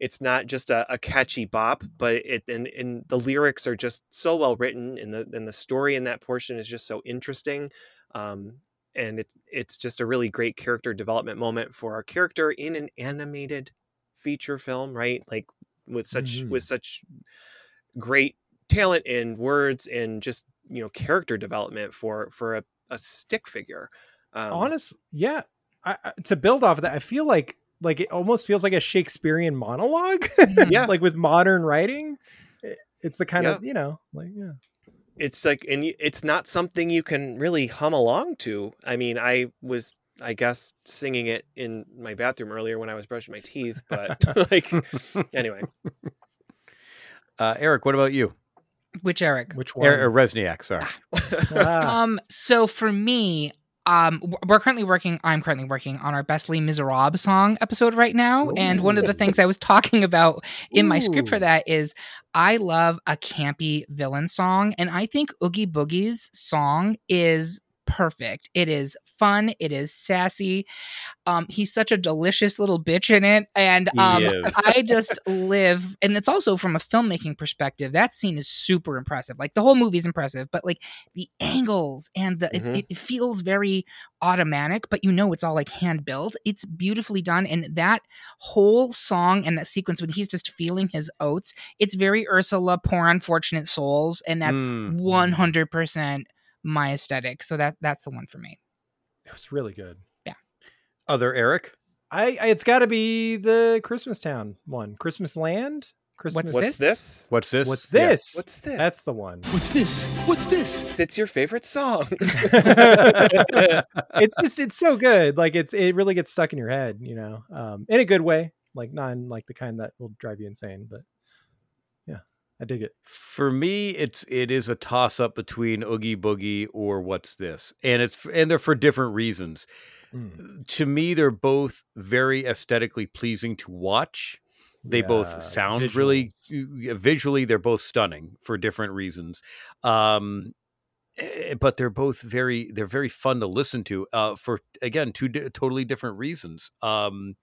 C: it's not just a, a catchy bop, but it and, and the lyrics are just so well written, and the and the story in that portion is just so interesting. Um, and it's it's just a really great character development moment for our character in an animated feature film, right? Like with such
E: Mhm.
C: with such great talent in words and just you know character development for for a, a stick figure. Um,
E: Honest, yeah. I, I- to build off of that, I feel like like it almost feels like a Shakespearean monologue.
C: Yeah. <laughs>
E: like with modern writing, I- it's the kind
C: Yeah.
E: of you know, like yeah.
C: it's like and it's not something you can really hum along to i mean i was i guess singing it in my bathroom earlier when i was brushing my teeth but <laughs> like <laughs> anyway
F: Uh, Eric, what about you?
D: Which Eric?
E: Which one?
F: Er, Rezsnyak, sorry.
E: Ah, <laughs>
D: Um, so for me, um, we're currently working. I'm currently working on our Best Les Miserables song episode right now, and one of the things I was talking about in my script for that is I love a campy villain song, and I think Oogie Boogie's song is perfect. It is fun. It is sassy. Um, he's such a delicious little bitch in it, and um. <laughs> I just live. And it's also from a filmmaking perspective. That scene is super impressive. Like the whole movie is impressive, but like the angles and the
C: Mhm.
D: it, it feels very automatic, but you know it's all like hand built. It's beautifully done, and that whole song and that sequence when he's just feeling his oats, it's very Ursula, poor unfortunate souls, and that's
F: Mm.
D: one hundred percent my aesthetic. So that that's the one for me.
E: it was really good. Yeah.
F: Other Eric?
E: I, I it's got to be the Christmas Town one, Christmas Land. Christmas.
C: what's this
F: What's this?
E: What's
F: Yeah.
E: this?
C: what's this
E: That's the one.
H: What's this? What's this?
C: it's your favorite song <laughs> <laughs>
E: it's just it's so good. Like it's it really gets stuck in your head, you know, um, in a good way. Like not in like the kind that will drive you insane, but yeah, I dig it.
F: For me, it's it is a toss up between Oogie Boogie or What's This, and it's and they're for different reasons.
E: Mm.
F: To me, they're both very aesthetically pleasing to watch. They
E: Yeah,
F: both sound really visually. They're both stunning for different reasons. Um, eh, but they're both very they're very fun to listen to uh, for again two di- totally different reasons. Um,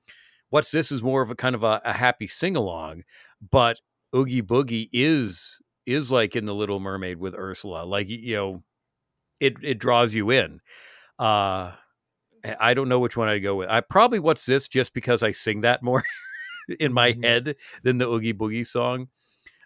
F: what's this is more of a kind of a, a happy sing along, but Oogie Boogie is is like in the Little Mermaid with Ursula. Like you know, it it draws you in. Uh, I- I don't know which one I'd go with. I probably what's this just because I sing that more <laughs> in my
E: Mhm.
F: head than the Oogie Boogie song.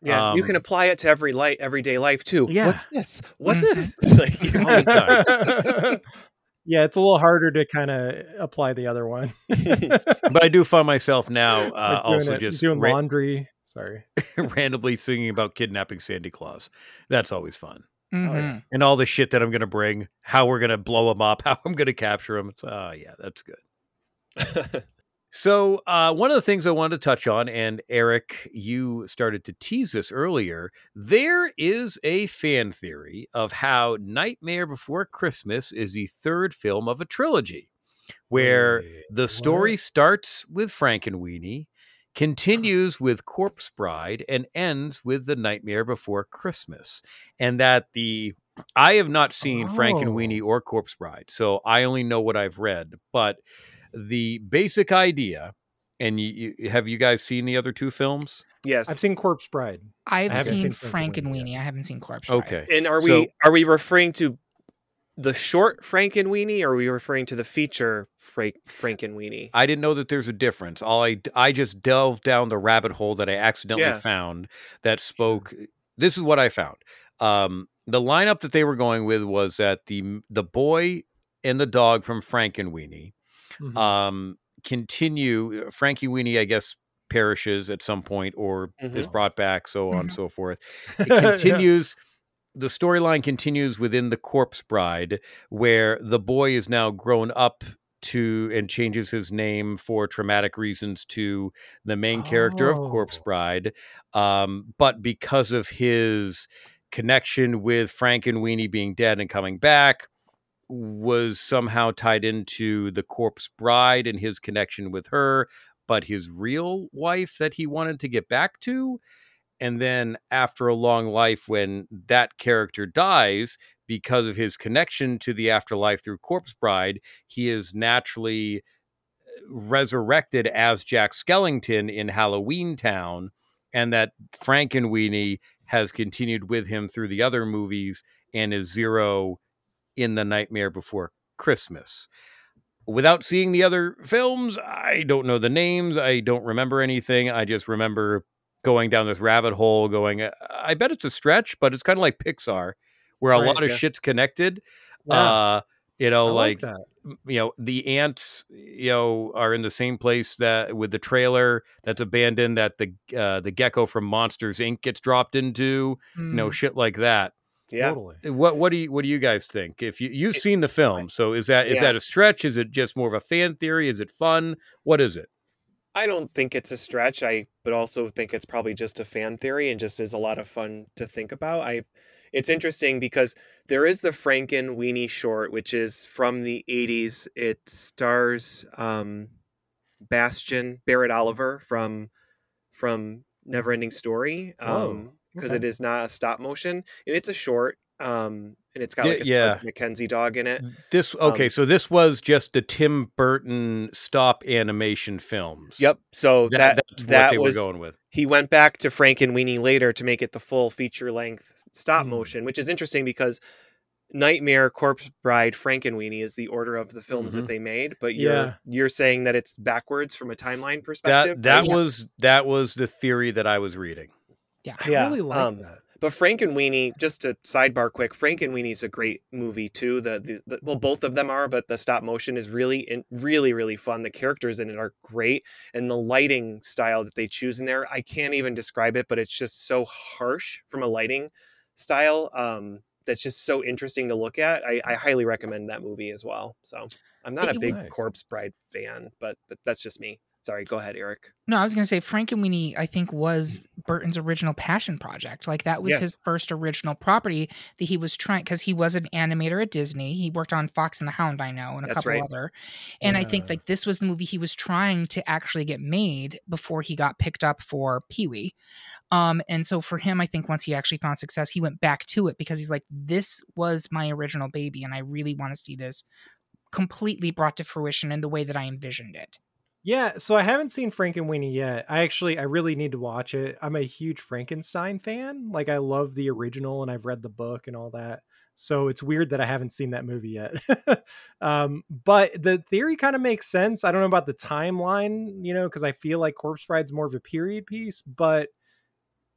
C: yeah you can
F: Um,
C: apply it to every light everyday life too
F: Yeah.
C: what's this what's
D: Mhm.
C: this <laughs> like, you know,
F: all <laughs>
E: yeah, it's a little harder to kind of apply the other one.
F: but I do find myself now uh,
E: Like doing
F: also
E: it-
F: just
E: doing
F: ra-
E: laundry. Sorry. <laughs>
F: randomly singing about kidnapping Sandy Claus. That's always fun.
D: Mhm.
F: And all the shit that I'm going to bring, how we're going to blow him up, <laughs> how I'm going to capture him. It's, oh, yeah, that's good. <laughs> So, uh, one of the things I wanted to touch on, and Eric, you started to tease this earlier, there is a fan theory of how Nightmare Before Christmas is the third film of a trilogy, where
E: Wait,
F: the story
E: what?
F: starts with Frankenweenie, continues with Corpse Bride, and ends with The Nightmare Before Christmas. And that the I have not seen Frankenweenie
E: Oh.
F: or Corpse Bride, so I only know what I've read. But the basic idea, and you, you have you guys seen the other two films?
C: yes
E: I've seen Corpse Bride.
D: I've seen
E: seen
D: Frank and
E: Frankenweenie
D: Weenie. I haven't seen Corpse. Bride.
F: Okay.
C: and are we
F: So-
C: are we referring to the short frankenweenie or are we referring to the feature Frank frankenweenie
F: I didn't know that there's a difference. All I I just delved down the rabbit hole that I accidentally
C: Yeah.
F: found that spoke. This is what I found. Um, the lineup that they were going with was that the the boy and the dog from Frankenweenie
E: Mhm.
F: um, continue. Frankie Weenie, I guess, perishes at some point or is
C: Mhm.
F: brought back, so on and
D: Mhm.
F: so forth. <laughs> It continues. The storyline continues within the Corpse Bride, where the boy is now grown up to and changes his name for traumatic reasons to the main character of Corpse
E: Oh.
F: Bride. Um, but because of his connection with Frankenweenie being dead and coming back, was somehow tied into the corpse bride and his connection with her, but his real wife that he wanted to get back to. And then after a long life, when that character dies, because of his connection to the afterlife through Corpse Bride, he is naturally uh, resurrected as Jack Skellington in Halloween Town, and that Frankenweenie has continued with him through the other movies and is Zero in the Nightmare Before Christmas. Without seeing the other films, I don't know the names. I don't remember anything. I just remember going down this rabbit hole, going, I bet it's a stretch, but it's kind of like Pixar, where a
E: Right,
F: lot of
E: yeah.
F: shit's connected.
E: Yeah.
F: Uh, you know,
E: I like
F: like,
E: that.
F: you know, the ants, you know, are in the same place that with the trailer that's abandoned that the uh, the gecko from Monsters Inc. gets dropped into, you know,
D: Mm.
F: shit like that.
C: Yeah.
E: Totally.
F: What what do you what do you guys think? If you you've seen the film, so is that is
C: Yeah.
F: that a stretch? Is it just more of a fan theory? Is it fun? What is it?
C: I don't think it's a stretch. I but also think it's probably just a fan theory and just is a lot of fun to think about. I it's interesting because there is the Frankenweenie short, which is from the 80s. It stars um Bastian Barret Oliver from from Neverending Story. Um because
E: okay.
C: it is not a stop motion and it's a short. Um and it's got like a
F: yeah.
C: Mackenzie dog in it.
F: This okay,
C: Um,
F: so this was just the Tim Burton stop animation films.
C: Yep. So
F: That-
C: that
F: that's what
C: that
F: they were
C: was
F: going with.
C: He went back to Frankenweenie later to make it the full feature length stop
E: Hmm.
C: motion, which is interesting because Nightmare, Corpse Bride, Frankenweenie is the order of the films
F: Mhm.
C: that they made, but you're
E: Yeah.
C: you're saying that it's backwards from a timeline perspective.
F: That that
C: right?
D: Yeah.
F: was that was the theory that I was reading.
D: Yeah.
E: I
C: Yeah,
E: really like
C: um,
E: that.
C: But Frankenweenie, just to sidebar quick, Frankenweenie is a great movie too. The, the, the well, both of them are, but the stop motion is really, in, really, really fun. The characters in it are great, and the lighting style that they choose in there, I can't even describe it, but it's just so harsh from a lighting style. Um, that's just so interesting to look at. I, I highly recommend that movie as well. So I'm not
D: It
C: a big
E: was-
C: Corpse Bride fan, but th- that's just me. Sorry, go ahead, Eric.
D: No, I was gonna say Frank and Frankenweenie. I think was Burton's original passion project. Like that was
C: Yes.
D: his first original property that he was trying because he was an animator at Disney. He worked on Fox and the Hound, I know, and a
C: That's
D: couple
C: right.
D: other. And I think like this was the movie he was trying to actually get made before he got picked up for Pee Wee. Um, and so for him, I think once he actually found success, he went back to it because he's like, this was my original baby, and I really want to see this completely brought to fruition in the way that I envisioned it.
E: Yeah, so I haven't seen Frankenweenie yet. I actually I really need to watch it. I'm a huge Frankenstein fan. Like I love the original and I've read the book and all that. So it's weird that I haven't seen that movie yet. <laughs> um, but the theory kind of makes sense. I don't know about the timeline, you know, because I feel like Corpse Bride's more of a period piece, but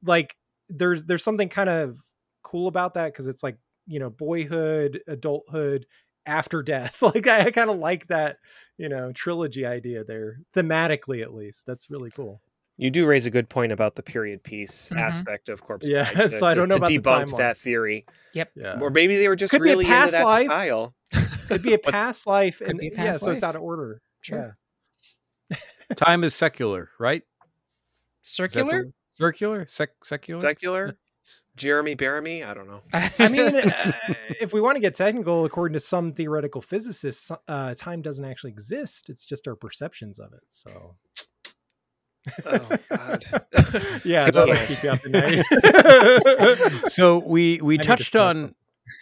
E: like there's there's something kind of cool about that because it's like you know boyhood, adulthood, after death. <laughs> Like I, I kind of like that, you know, trilogy idea there, thematically at least. That's really cool.
C: You do raise a good point about the period piece
D: Mhm.
C: aspect of Corpse
E: Yeah,
C: Bride. <laughs>
E: so I don't know
C: to
E: about the
C: debunk
E: timeline.
C: that theory,
D: Yep.
E: Yeah.
C: or maybe they were just
E: Could be a
C: really into
E: past
C: that
E: life.
C: style. <laughs>
E: Could be a past life and
D: be a
E: yeah,
D: past
E: so it's out of order.
D: Sure.
F: Time is secular, right? Is the-
D: Circular?
F: circular, Sec- secular.
C: Secular, Jeremy Bearimy. I don't know. <laughs>
E: I mean, uh, <laughs> if we want to get technical, according to some theoretical physicists, uh, time doesn't actually exist. It's just our perceptions of it. So,
C: Oh God. <laughs>
E: yeah,
F: So-
E: that'll keep you up at night.
F: so we we
E: I
F: touched on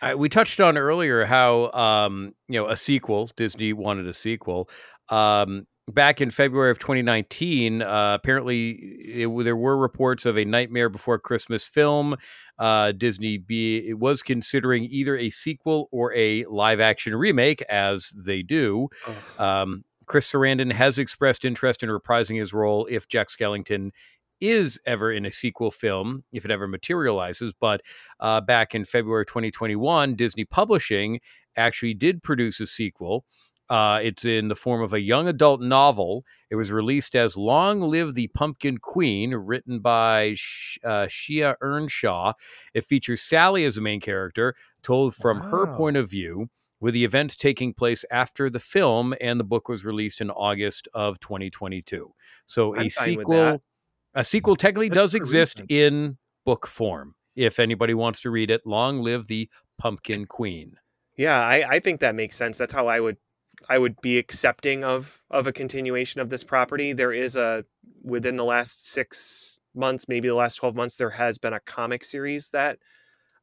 F: uh, we touched on earlier how um you know a sequel disney wanted a sequel um back in february of 2019 uh apparently it, there were reports of a nightmare before christmas film uh disney be it was considering either a sequel or a live action remake as they do
C: Oh,
F: um, Chris Sarandon has expressed interest in reprising his role if Jack Skellington is ever in a sequel film, if it ever materializes. But uh, back in February 2021, Disney Publishing actually did produce a sequel. Uh, it's in the form of a young adult novel. It was released as Long Live the Pumpkin Queen, written by Sh- uh, Shea Ernshaw. It features Sally as the main character, told from her point of view with the events taking place after the film, and the book was released in August of 2022. So
C: I'm
F: a sequel, a sequel technically
E: That's
F: does exist
E: recent.
F: in book form. If anybody wants to read it, long live the Pumpkin Queen.
C: Yeah, I, I think that makes sense. That's how I would I would be accepting of of a continuation of this property. There is a within the last six months, maybe the last twelve months, there has been a comic series that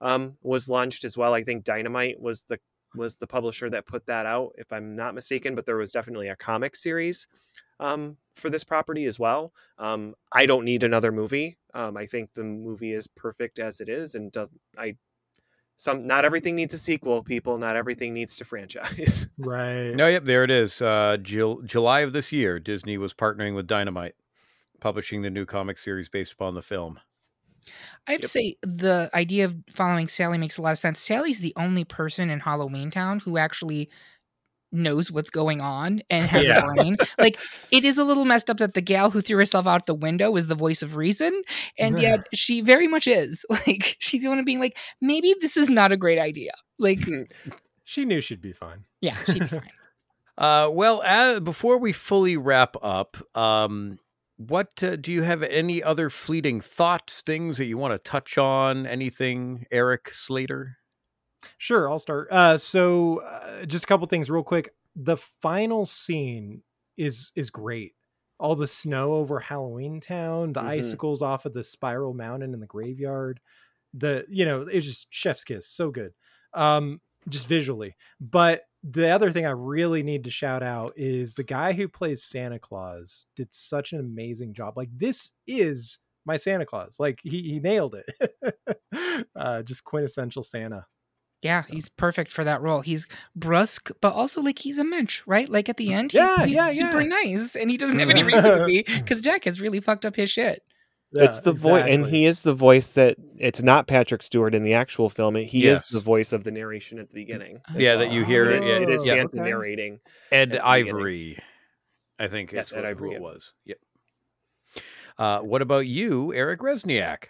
C: um, was launched as well. I think Dynamite was the was the publisher that put that out, if I'm not mistaken. But there was definitely a comic series um, for this property as well. Um, I don't need another movie. Um, I think the movie is perfect as it is, and does I some not everything needs a sequel. People, not everything needs to franchise. <laughs>
E: Right.
F: No, yep, there it is. Uh, Jul- July of this year, Disney was partnering with Dynamite, publishing the new comic series based upon the film.
D: I have to say the idea of following Sally makes a lot of sense. Sally's the only person in Halloween Town who actually knows what's going on and has
C: Yeah.
D: a brain. <laughs> Like it is a little messed up that the gal who threw herself out the window is the voice of reason, and
E: Yeah.
D: yet she very much is. <laughs> Like she's the one being like, maybe this is not a great idea. Like, <laughs>
E: She knew she'd be fine.
D: yeah, she'd be fine.
F: Uh, well, uh, before we fully wrap up, um, what uh, do you have any other fleeting thoughts, things that you want to touch on? Anything, Eric Slater?
E: Sure, I'll start. Uh, so, uh, just a couple things real quick. The final scene is is great. All the snow over Halloween Town, the
C: Mhm.
E: icicles off of the Spiral Mountain in the graveyard. The you know it's just chef's kiss, so good. Um, just visually. But the other thing I really need to shout out is the guy who plays Santa Claus did such an amazing job. Like this is my Santa Claus. Like he he nailed it. <laughs> uh, just quintessential Santa.
D: Yeah, he's perfect for that role. He's brusque, but also like he's a mensch, right? Like at the end, he's,
E: Yeah,
D: he's
E: yeah,
D: super
E: yeah.
D: nice, and he doesn't have any reason to be <laughs> because Jack has really fucked up his shit.
C: it's the voice, and he is the voice that it's not Patrick Stewart in the actual film. He
F: Yes.
C: is the voice of the narration at the beginning. as
F: Yeah, that you hear
C: It
F: it,
C: is,
F: yeah,
C: it is
F: yeah.
C: Santa
E: Okay.
C: narrating.
F: Ed
C: at the beginning.
F: Ivory, I think
C: Yes, Ed
F: what,
C: Ivory,
F: who
C: yeah.
F: it was. Yep. Uh, what about you, Eric Rezsnyak?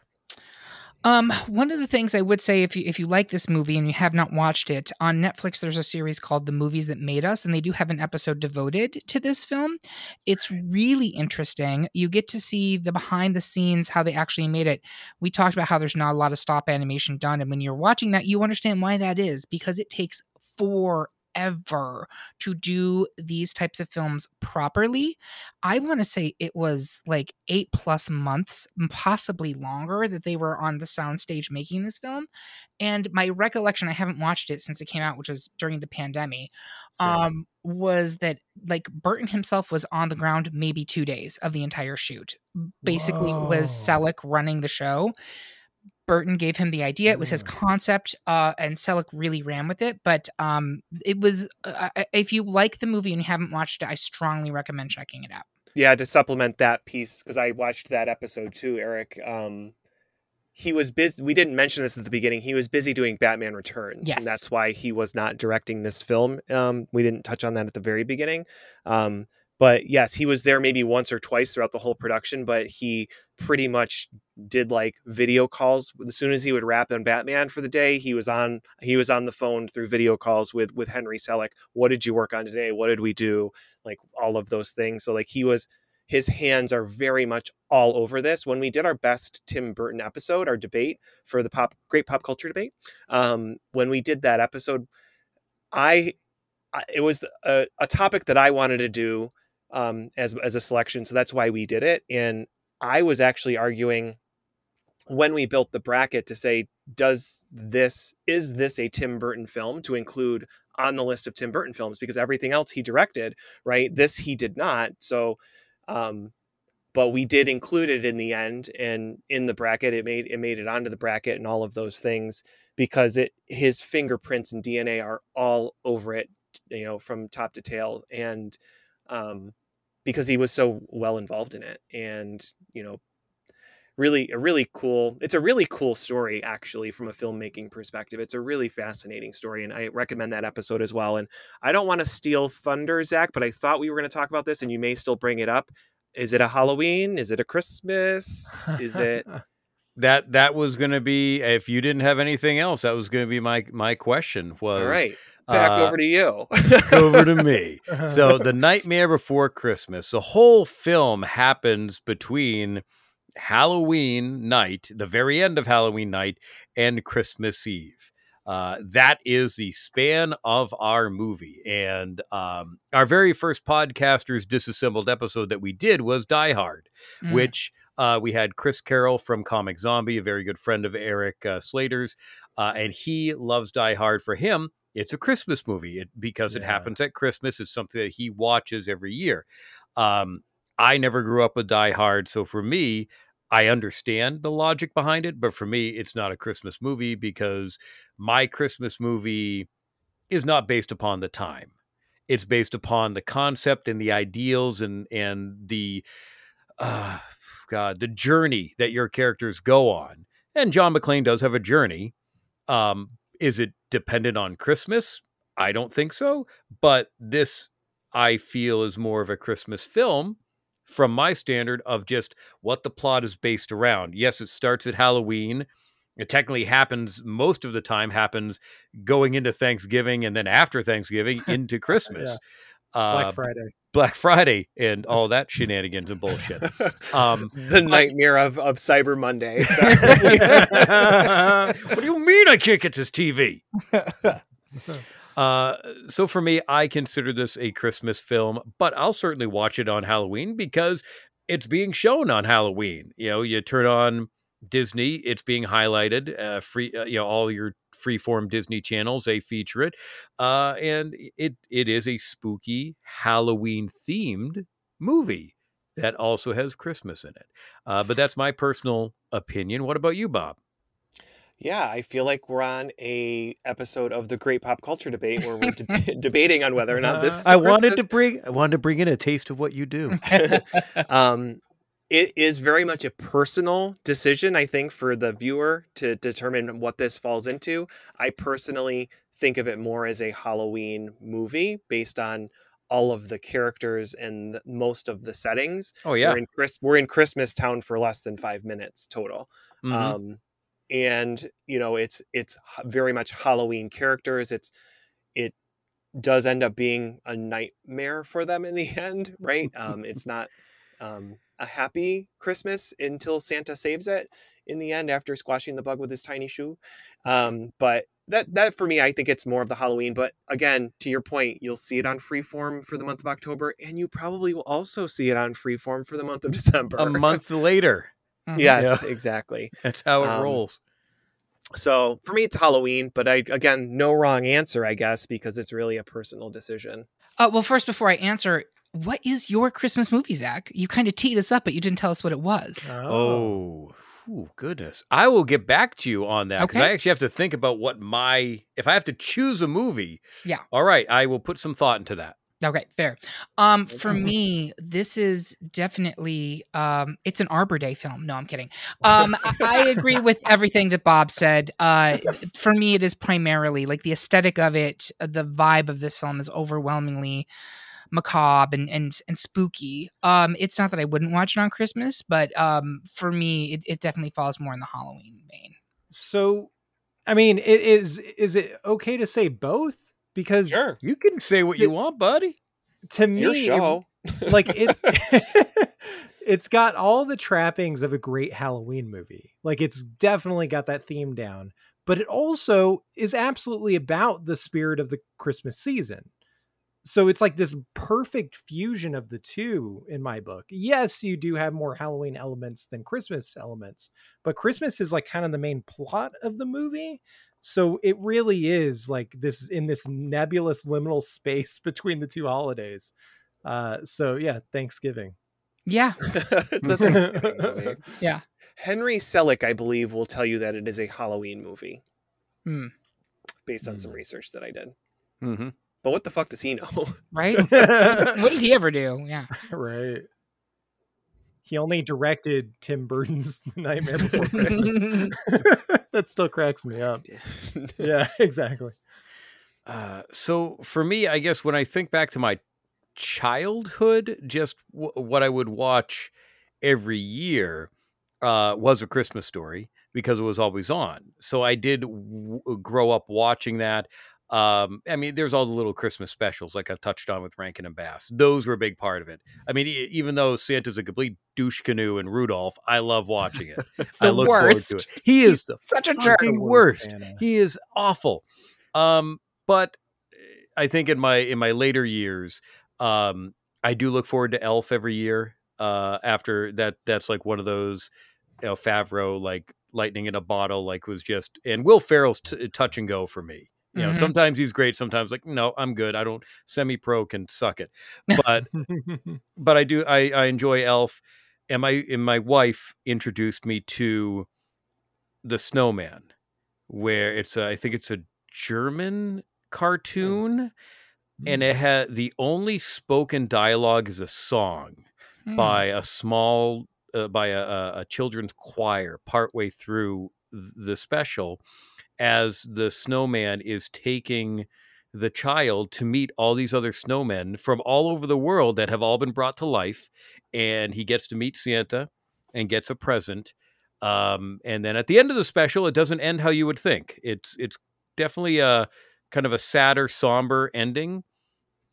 D: Um, one of the things I would say if you if you like this movie and you have not watched it on Netflix, there's a series called The Movies That Made Us, and they do have an episode devoted to this film. It's really interesting. You get to see the behind the scenes how they actually made it. We talked about how there's not a lot of stop animation done, and when you're watching that, you understand why that is because it takes forever to do these types of films properly. I want to say it was like eight plus months, possibly longer, that they were on the soundstage making this film. And my recollection, I haven't watched it since it came out, which was during the pandemic, um, was that like Burton himself was on the ground maybe two days of the entire shoot. Basically, it was
E: Whoa.
D: Selick running the show. Burton gave him the idea. It was his concept, uh, and Selick really ran with it. But um, it was, uh, if you like the movie and you haven't watched it, I strongly recommend checking it out.
C: yeah to supplement that piece because i watched that episode too eric um he was busy we didn't mention this at the beginning he was busy doing batman returns
D: Yes.
C: and that's why he was not directing this film um we didn't touch on that at the very beginning um but yes he was there maybe once or twice throughout the whole production but he pretty much did like video calls. As soon as he would wrap on batman for the day he was on he was on the phone through video calls with with henry selick what did you work on today? What did we do? Like all of those things. So like he was his hands are very much all over this. When we did our best Tim Burton episode, our debate for the pop great pop culture debate, um, when we did that episode, I, I it was a, a topic that I wanted to do um, as as a selection, so that's why we did it. And I was actually arguing when we built the bracket to say, does this is this a Tim Burton film to include on the list of Tim Burton films? Because everything else he directed, right? This he did not. So um but we did include it in the end and in the bracket it made it made it onto the bracket and all of those things because it his fingerprints and dna are all over it you know from top to tail and um because he was so well involved in it and you know really a really cool it's a really cool story actually from a filmmaking perspective it's a really fascinating story and i recommend that episode as well and i don't want to steal thunder zach but i thought we were going to talk about this and you may still bring it up is it a halloween is it a christmas is it <laughs>
F: That that was going to be if you didn't have anything else. That was going to be my my question. Was
C: all right back
F: uh,
C: over to you
F: over to me. <laughs> So the Nightmare Before Christmas, the whole film happens between Halloween night, the very end of Halloween night, and Christmas Eve. Uh, that is the span of our movie. And um, our very first podcasters disassembled episode that we did was Die Hard,
D: Mm.
F: which uh, we had Chris Carroll from Comic Zombie, a very good friend of Eric uh, Slater's, uh, and he loves Die Hard. For him, it's a Christmas movie it, because it happens at Christmas. It's something that he watches every year. Um, I never grew up with Die Hard, so for me, I understand the logic behind it, but for me, it's not a Christmas movie because my Christmas movie is not based upon the time. It's based upon the concept and the ideals and and the uh, God, the journey that your characters go on. And John McClane does have a journey. Um, is it dependent on Christmas? I don't think so. But this, I feel, is more of a Christmas film from my standard of just what the plot is based around. Yes, it starts at Halloween. It technically happens most of the time happens going into Thanksgiving and then after Thanksgiving <laughs> into Christmas.
E: Black
F: Uh,
E: Friday.
F: Black Friday and <laughs> all that shenanigans and bullshit. <laughs> Um,
C: the nightmare of, of Cyber Monday. <laughs>
F: what do you mean I can't get this TV? Uh, so for me, I consider this a Christmas film, but I'll certainly watch it on Halloween because it's being shown on Halloween. You know, you turn on Disney, it's being highlighted. Uh, free, uh, you know, all your freeform Disney channels they feature it, uh, and it it is a spooky Halloween themed movie that also has Christmas in it. Uh, but that's my personal opinion. What about you, Bob?
C: Yeah, I feel like we're on a episode of the Great Pop Culture Debate where we're deb- <laughs> debating on whether or not this. Is a
F: I wanted to bring I wanted to bring in a taste of what you do. <laughs>
C: um, it is very much a personal decision, I think, for the viewer to determine what this falls into. I personally think of it more as a Halloween movie based on all of the characters and most of the settings.
F: Oh, yeah.
C: we're in, Chris- we're in Christmas Town for less than five minutes total.
F: Mhm.
C: Um, and you know, it's it's very much Halloween characters. It's it does end up being a nightmare for them in the <laughs> end, right? Um, it's not um, a happy Christmas until Santa saves it in the end after squashing the bug with his tiny shoe. Um, but that that for me, I think it's more of the Halloween. But again, to your point, you'll see it on Freeform for the month of October, and you probably will also see it on Freeform for the month of <laughs> December.
F: a month later.
C: yes,
F: Yeah. <laughs>
C: exactly. <laughs>
F: That's how it
C: Um,
F: rolls.
C: So for me, it's Halloween, but I again, no wrong answer, I guess, because it's really a personal decision.
D: Uh, well, first, before I answer, what is your Christmas movie, Zach? You kind of teed us up, but you didn't tell us what it was.
F: Oh, Ooh, goodness. I will get back to you on that because
D: Okay.
F: I actually have to think about what my if I have to choose a movie.
D: Yeah.
F: All right, I will put some thought into that.
D: Okay, fair. Um, for me, this is definitely um, it's an Arbor Day film. No, I'm kidding. <laughs> Um, I, I agree with everything that Bob said. Uh, for me, it is primarily like the aesthetic of it, uh, the vibe of this film is overwhelmingly macabre and and, and spooky. Um, it's not that I wouldn't watch it on Christmas, but um, for me, it, it definitely falls more in the Halloween vein.
E: So, I mean, i- is is it okay to say both? Because
C: Sure.
F: You can say what you want, buddy.
E: to me,
C: Your
E: it-
C: show. <laughs>
E: like it, <laughs> <laughs> it's got all the trappings of a great Halloween movie. Like it's definitely got that theme down, but it also is absolutely about the spirit of the Christmas season. So it's like this perfect fusion of the two in my book. Yes, you do have more Halloween elements than Christmas elements, but Christmas is like kind of the main plot of the movie. So it really is like this in this nebulous liminal space <laughs> between the two holidays. Uh, so yeah, Thanksgiving.
D: Yeah, <laughs>
C: it's a Thanksgiving movie. <laughs>
D: Yeah.
C: Henry Selick, I believe, will tell you that it is a Halloween movie
D: Hmm.
C: based on some research that I did.
F: Mm-hmm.
C: But what the fuck does he know? <laughs>
D: right. <laughs> what did he ever do? Yeah.
E: right. He only directed Tim Burton's <laughs> Nightmare Before Christmas. that still cracks me up. Yeah, exactly.
F: Uh, so for me, I guess when I think back to my childhood, just w- what I would watch every year uh, was a Christmas story because it was always on. So I did w- grow up watching that. Um, I mean, there's all the little Christmas specials, like I've touched on with Rankin and Bass. Those were a big part of it. I mean, e- even though Santa's a complete douche canoe and Rudolph, I love watching it. <laughs> I
D: The
F: look forward to
D: worst.
F: it. He is the
D: Such a jerk.
F: worst. He is awful. Um, but I think in my in my later years, um, I do look forward to Elf every year. Uh, after that, that's like one of those, you know, Favreau like lightning in a bottle. Like was just and Will Ferrell's t- touch and go for me. You know,
D: Mhm.
F: sometimes he's great. Sometimes like, no, I'm good. I don't. Semi pro can suck it. But <laughs> but I do. I I enjoy Elf, and my and my wife introduced me to the Snowman, where it's a, I think it's a German cartoon, and it had the only spoken dialogue is a song
D: Hmm.
F: by a small uh, by a, a, a children's choir partway through the special as the snowman is taking the child to meet all these other snowmen from all over the world that have all been brought to life and he gets to meet santa and gets a present um, and then at the end of the special it doesn't end how you would think. It's it's definitely a kind of a sadder somber ending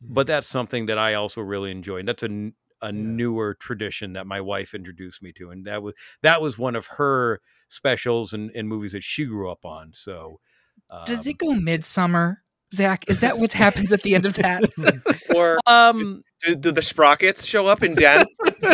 F: but that's something that I also really enjoy, and that's a n- a newer tradition that my wife introduced me to, and that was that was one of her specials and, and movies that she grew up on. So,
D: Does
F: um,
D: it go midsummer, Zach? Is that what happens at the end of that? <laughs>
C: Or <laughs>
F: um,
C: do, do the sprockets show up and dance?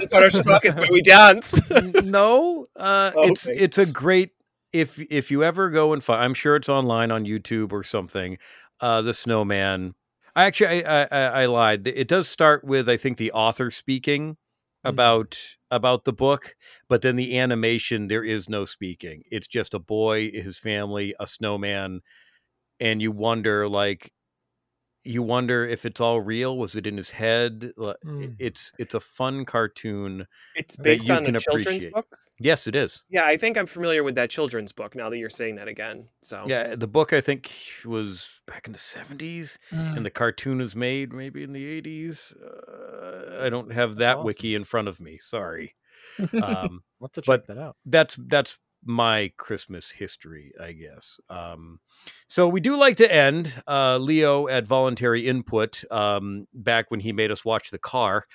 C: What are sprockets when we dance?
F: no, uh, <laughs> it's
C: Okay.
F: it's a great if if you ever go and find, I'm sure it's online on YouTube or something. Uh, the Snowman. I actually I, I, I I lied. It does start with I think the author speaking about about the book, but then the animation there is no speaking. It's just a boy, his family, a snowman, and you wonder like you wonder if it's all real. Was it in his head?
E: Mm.
F: It's it's a fun cartoon.
C: It's
F: that
C: based
F: you
C: on
F: can
C: the children's
F: appreciate.
C: book.
F: Yes, it is.
C: Yeah, I think I'm familiar with that children's book now that you're saying that again. So
F: Yeah, the book I think was back in the seventies,
D: Mm.
F: and the cartoon was made maybe in the eighties. Uh, I don't have that
E: awesome.
F: wiki in front of me. Sorry, <laughs> um,
E: We'll have to check
F: but
E: that out.
F: that's that's my Christmas history, I guess. Um, so we do like to end. Uh, Leo at Voluntary Input, um, back when he made us watch the car,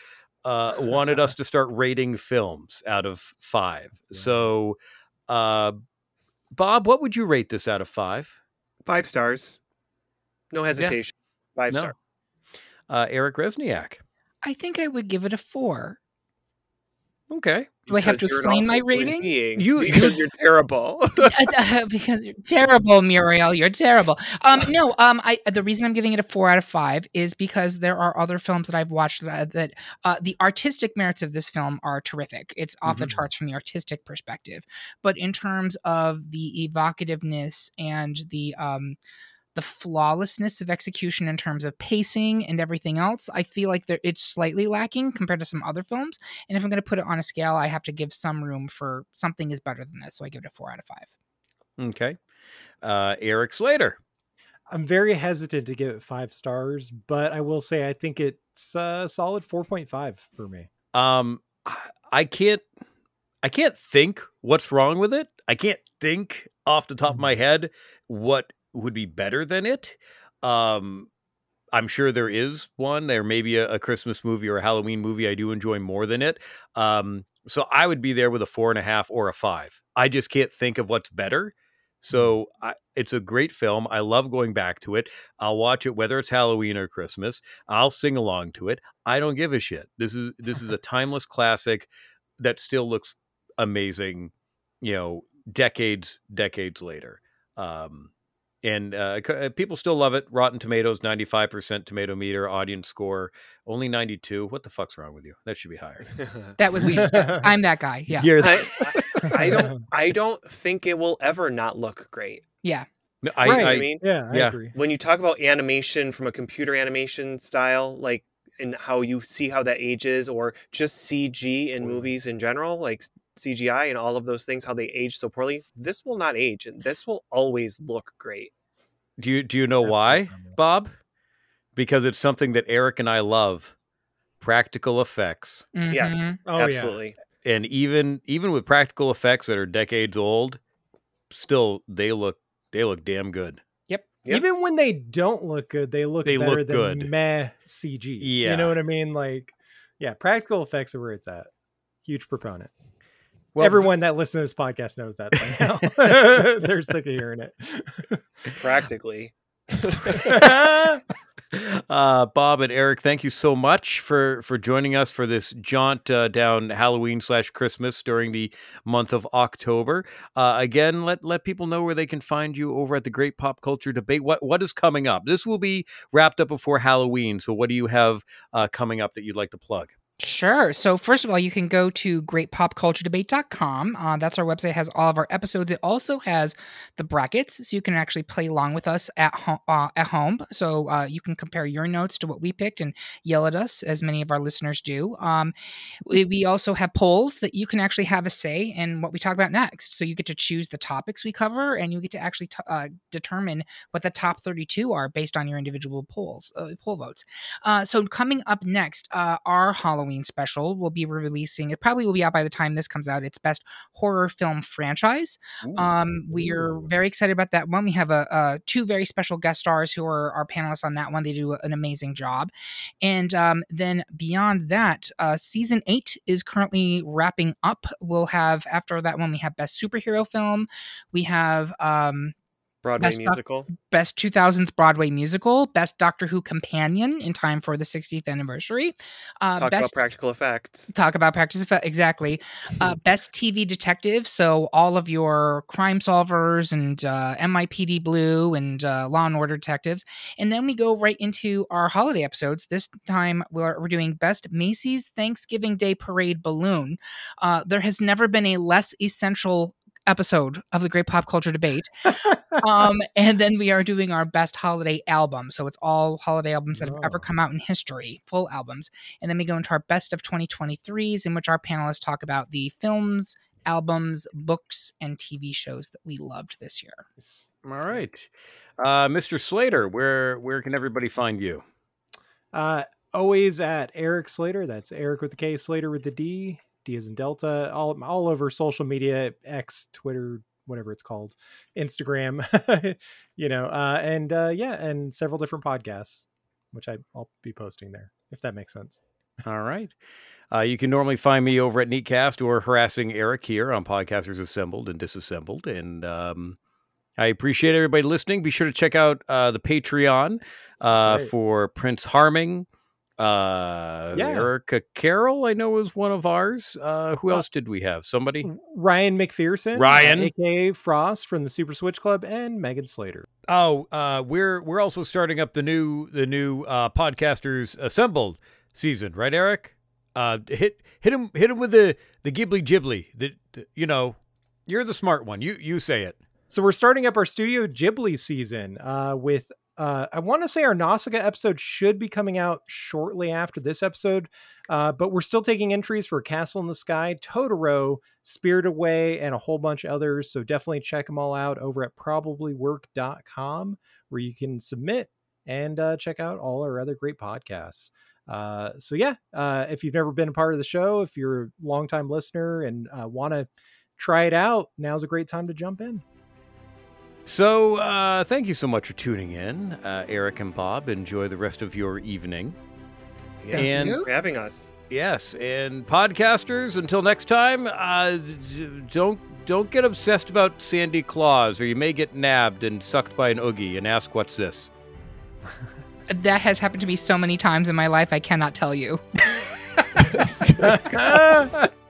F: uh, wanted us to start rating films out of five. So, uh, Bob, what would you rate this out of five?
C: five stars, no hesitation. Five
F: No.
C: star.
F: Uh, Eric Rezsnyak.
D: I think I would give it a four.
F: Okay.
D: Do I have to
C: Because you're an
D: explain my rating?
C: being,
F: You-
C: because you're terrible. <laughs>
D: because you're terrible, Muriel. You're terrible. Um, no, um, I the reason I'm giving it a four out of five is because there are other films that I've watched that, that uh, the artistic merits of this film are terrific. It's off the
E: Mhm.
D: charts from the artistic perspective, but in terms of the evocativeness and the um, the flawlessness of execution in terms of pacing and everything else, I feel like there, it's slightly lacking compared to some other films. And if I'm going to put it on a scale, I have to give some room for something is better than this. So I give it a four out of five.
F: Okay. Uh, Erik Slader.
E: I'm very hesitant to give it five stars, but I will say I think it's a solid 4.5 for me.
F: Um, I- I can't, I can't think what's wrong with it. I can't think off the top of my head what would be better than it. Um, I'm sure there is one. There may be a, a Christmas movie or a Halloween movie I do enjoy more than it. Um, so I would be there with a four and a half or a five. I just can't think of what's better. So I, it's a great film. I love going back to it. I'll watch it whether it's Halloween or Christmas. I'll sing along to it. I don't give a shit. This is this is a <laughs> timeless classic that still looks amazing. You know, decades decades later. Um, and uh, uh, people still love it. Rotten Tomatoes, 95% tomato meter, audience score, only 92. What the fuck's wrong with you? That should be higher. <laughs>
D: That was me. I'm that guy. <laughs> Yeah.
F: You're
C: I, I, I don't. <laughs> I don't think it will ever not look great.
D: Yeah.
F: I,
C: Right,
F: I,
C: I mean,
E: Yeah, I
F: Yeah.
E: agree.
C: when you talk about animation from a computer animation style, like and how you see how that ages, or just CG in movies in general, like CGI and all of those things, how they age so poorly, this will not age, and this will always look great.
F: do you do you know why, Bob? Because it's something that Eric and I love. Practical effects.
C: Yes,
D: Mhm.
E: Oh, yeah.
C: absolutely.
F: And even even with practical effects that are decades old, still they look they look damn good.
D: Yep.
C: Yep.
E: Even when they don't look good, they look
F: They
E: better
F: look
E: than
F: good.
E: meh CG.
F: Yeah.
E: You know what I mean? Like, yeah, practical effects are where it's at. Huge proponent.
F: Well,
E: Everyone that listens to this podcast knows that by now. <laughs> <laughs> They're sick of hearing it.
C: Practically. <laughs>
F: Uh, Bob and Eric, thank you so much for for joining us for this jaunt uh, down Halloween slash Christmas during the month of October. Uh, again, let let people know where they can find you over at the Great Pop Culture Debate. What what is coming up? This will be wrapped up before Halloween. So, what do you have uh, coming up that you'd like to plug?
D: Sure. So first of all, you can go to greatpopculturedebate.com. Uh, that's our website. It has all of our episodes. It also has the brackets, so you can actually play along with us at home. Uh, at home. So uh, you can compare your notes to what we picked and yell at us, as many of our listeners do. Um, we, we also have polls that you can actually have a say in what we talk about next. So you get to choose the topics we cover, and you get to actually t- uh, determine what the top 32 are based on your individual polls, uh, poll votes. Uh, so coming up next, our Halloween Halloween special will be releasing. It probably will be out by the time this comes out. It's best horror film franchise. Ooh. Um, we are very excited about that one. We have a, a, two very special guest stars who are our panelists on that one. They do an amazing job. And um, then beyond that, uh, season eight is currently wrapping up. We'll have after that one we have best superhero film. We have um,
C: Broadway best musical.
D: Doc- best 2000s Broadway musical. Best Doctor Who companion in time for the 60th anniversary.
C: Uh, talk best, about practical effects.
D: Talk about practical effects. Exactly. Uh, best TV detective. So all of your crime solvers and uh, NYPD Blue and uh, Law and Order detectives. And then we go right into our holiday episodes. This time we're, we're doing best Macy's Thanksgiving Day Parade balloon. Uh, there has never been a less essential episode of the Great Pop Culture Debate. <laughs> um, and then we are doing our best holiday album. So it's all holiday albums that have ever come out in history, full albums. And then we go into our best of 2023s, in which our panelists talk about the films, albums, books, and TV shows that we loved this year.
F: All right. Uh, Mr. Slader, where where can everybody find you?
E: Uh, always at Erik Slader. That's Erik with the K, Slader with the D. D as in Delta, all all over social media, X, Twitter, whatever it's called, Instagram, <laughs> you know, uh, and uh, yeah, and several different podcasts, which I, I'll be posting there if that makes sense.
F: All right. Uh, you can normally find me over at Neatcast or harassing Eric here on Podcasters Assembled and Disassembled. And um, I appreciate everybody listening. Be sure to check out uh, the Patreon uh, right. for Prince Harming, uh, yeah. Erica Carroll, I know was one of ours. Uh, who uh, else did we have? Somebody?
E: Ryan McPherson,
F: Ryan,
E: aka Frost from the Super Switch Club, and Megan Slader.
F: Oh, uh, we're we're also starting up the new the new uh, podcasters assembled season, right, Eric? Uh, hit hit him hit him with the the Ghibli Ghibli. The, the you know, you're the smart one. You you say it.
E: So we're starting up our Studio Ghibli season uh, with uh, I want to say our Nausicaa episode should be coming out shortly after this episode, uh, but we're still taking entries for Castle in the Sky, Totoro, Spirit Away, and a whole bunch of others. So definitely check them all out over at probablywork.com where you can submit and uh, check out all our other great podcasts. Uh, so yeah, uh, if you've never been a part of the show, if you're a longtime listener and uh, want to try it out, now's a great time to jump in.
F: So, uh, thank you so much for tuning in, uh, Eric and Bob. Enjoy the rest of your evening.
C: Thank and you for having us.
F: Yes, and podcasters. Until next time, uh, don't don't get obsessed about Sandy Claus, or you may get nabbed and sucked by an oogie and ask, "What's this?" <laughs>
D: that has happened to me so many times in my life. I cannot tell you. <laughs> <laughs>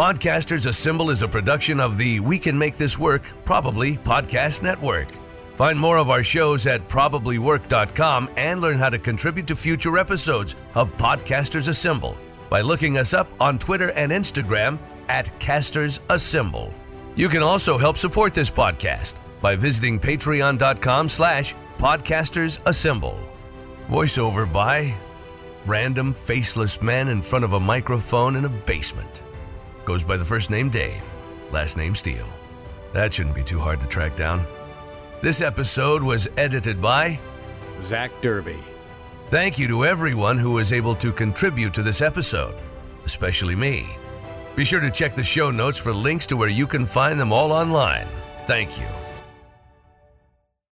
A: Podcasters Assemble is a production of the We Can Make This Work Probably Podcast Network. Find more of our shows at probablywork.com and learn how to contribute to future episodes of Podcasters Assemble by looking us up on Twitter and Instagram at Casters Assemble. You can also help support this podcast by visiting patreon.com slash podcasters assemble. Voiceover by random faceless man in front of a microphone in a basement. Goes by the first name Dave, last name Steele. That shouldn't be too hard to track down. This episode was edited by
F: Zack Derby.
A: Thank you to everyone who was able to contribute to this episode, especially me. Be sure to check the show notes for links to where you can find them all online. Thank you.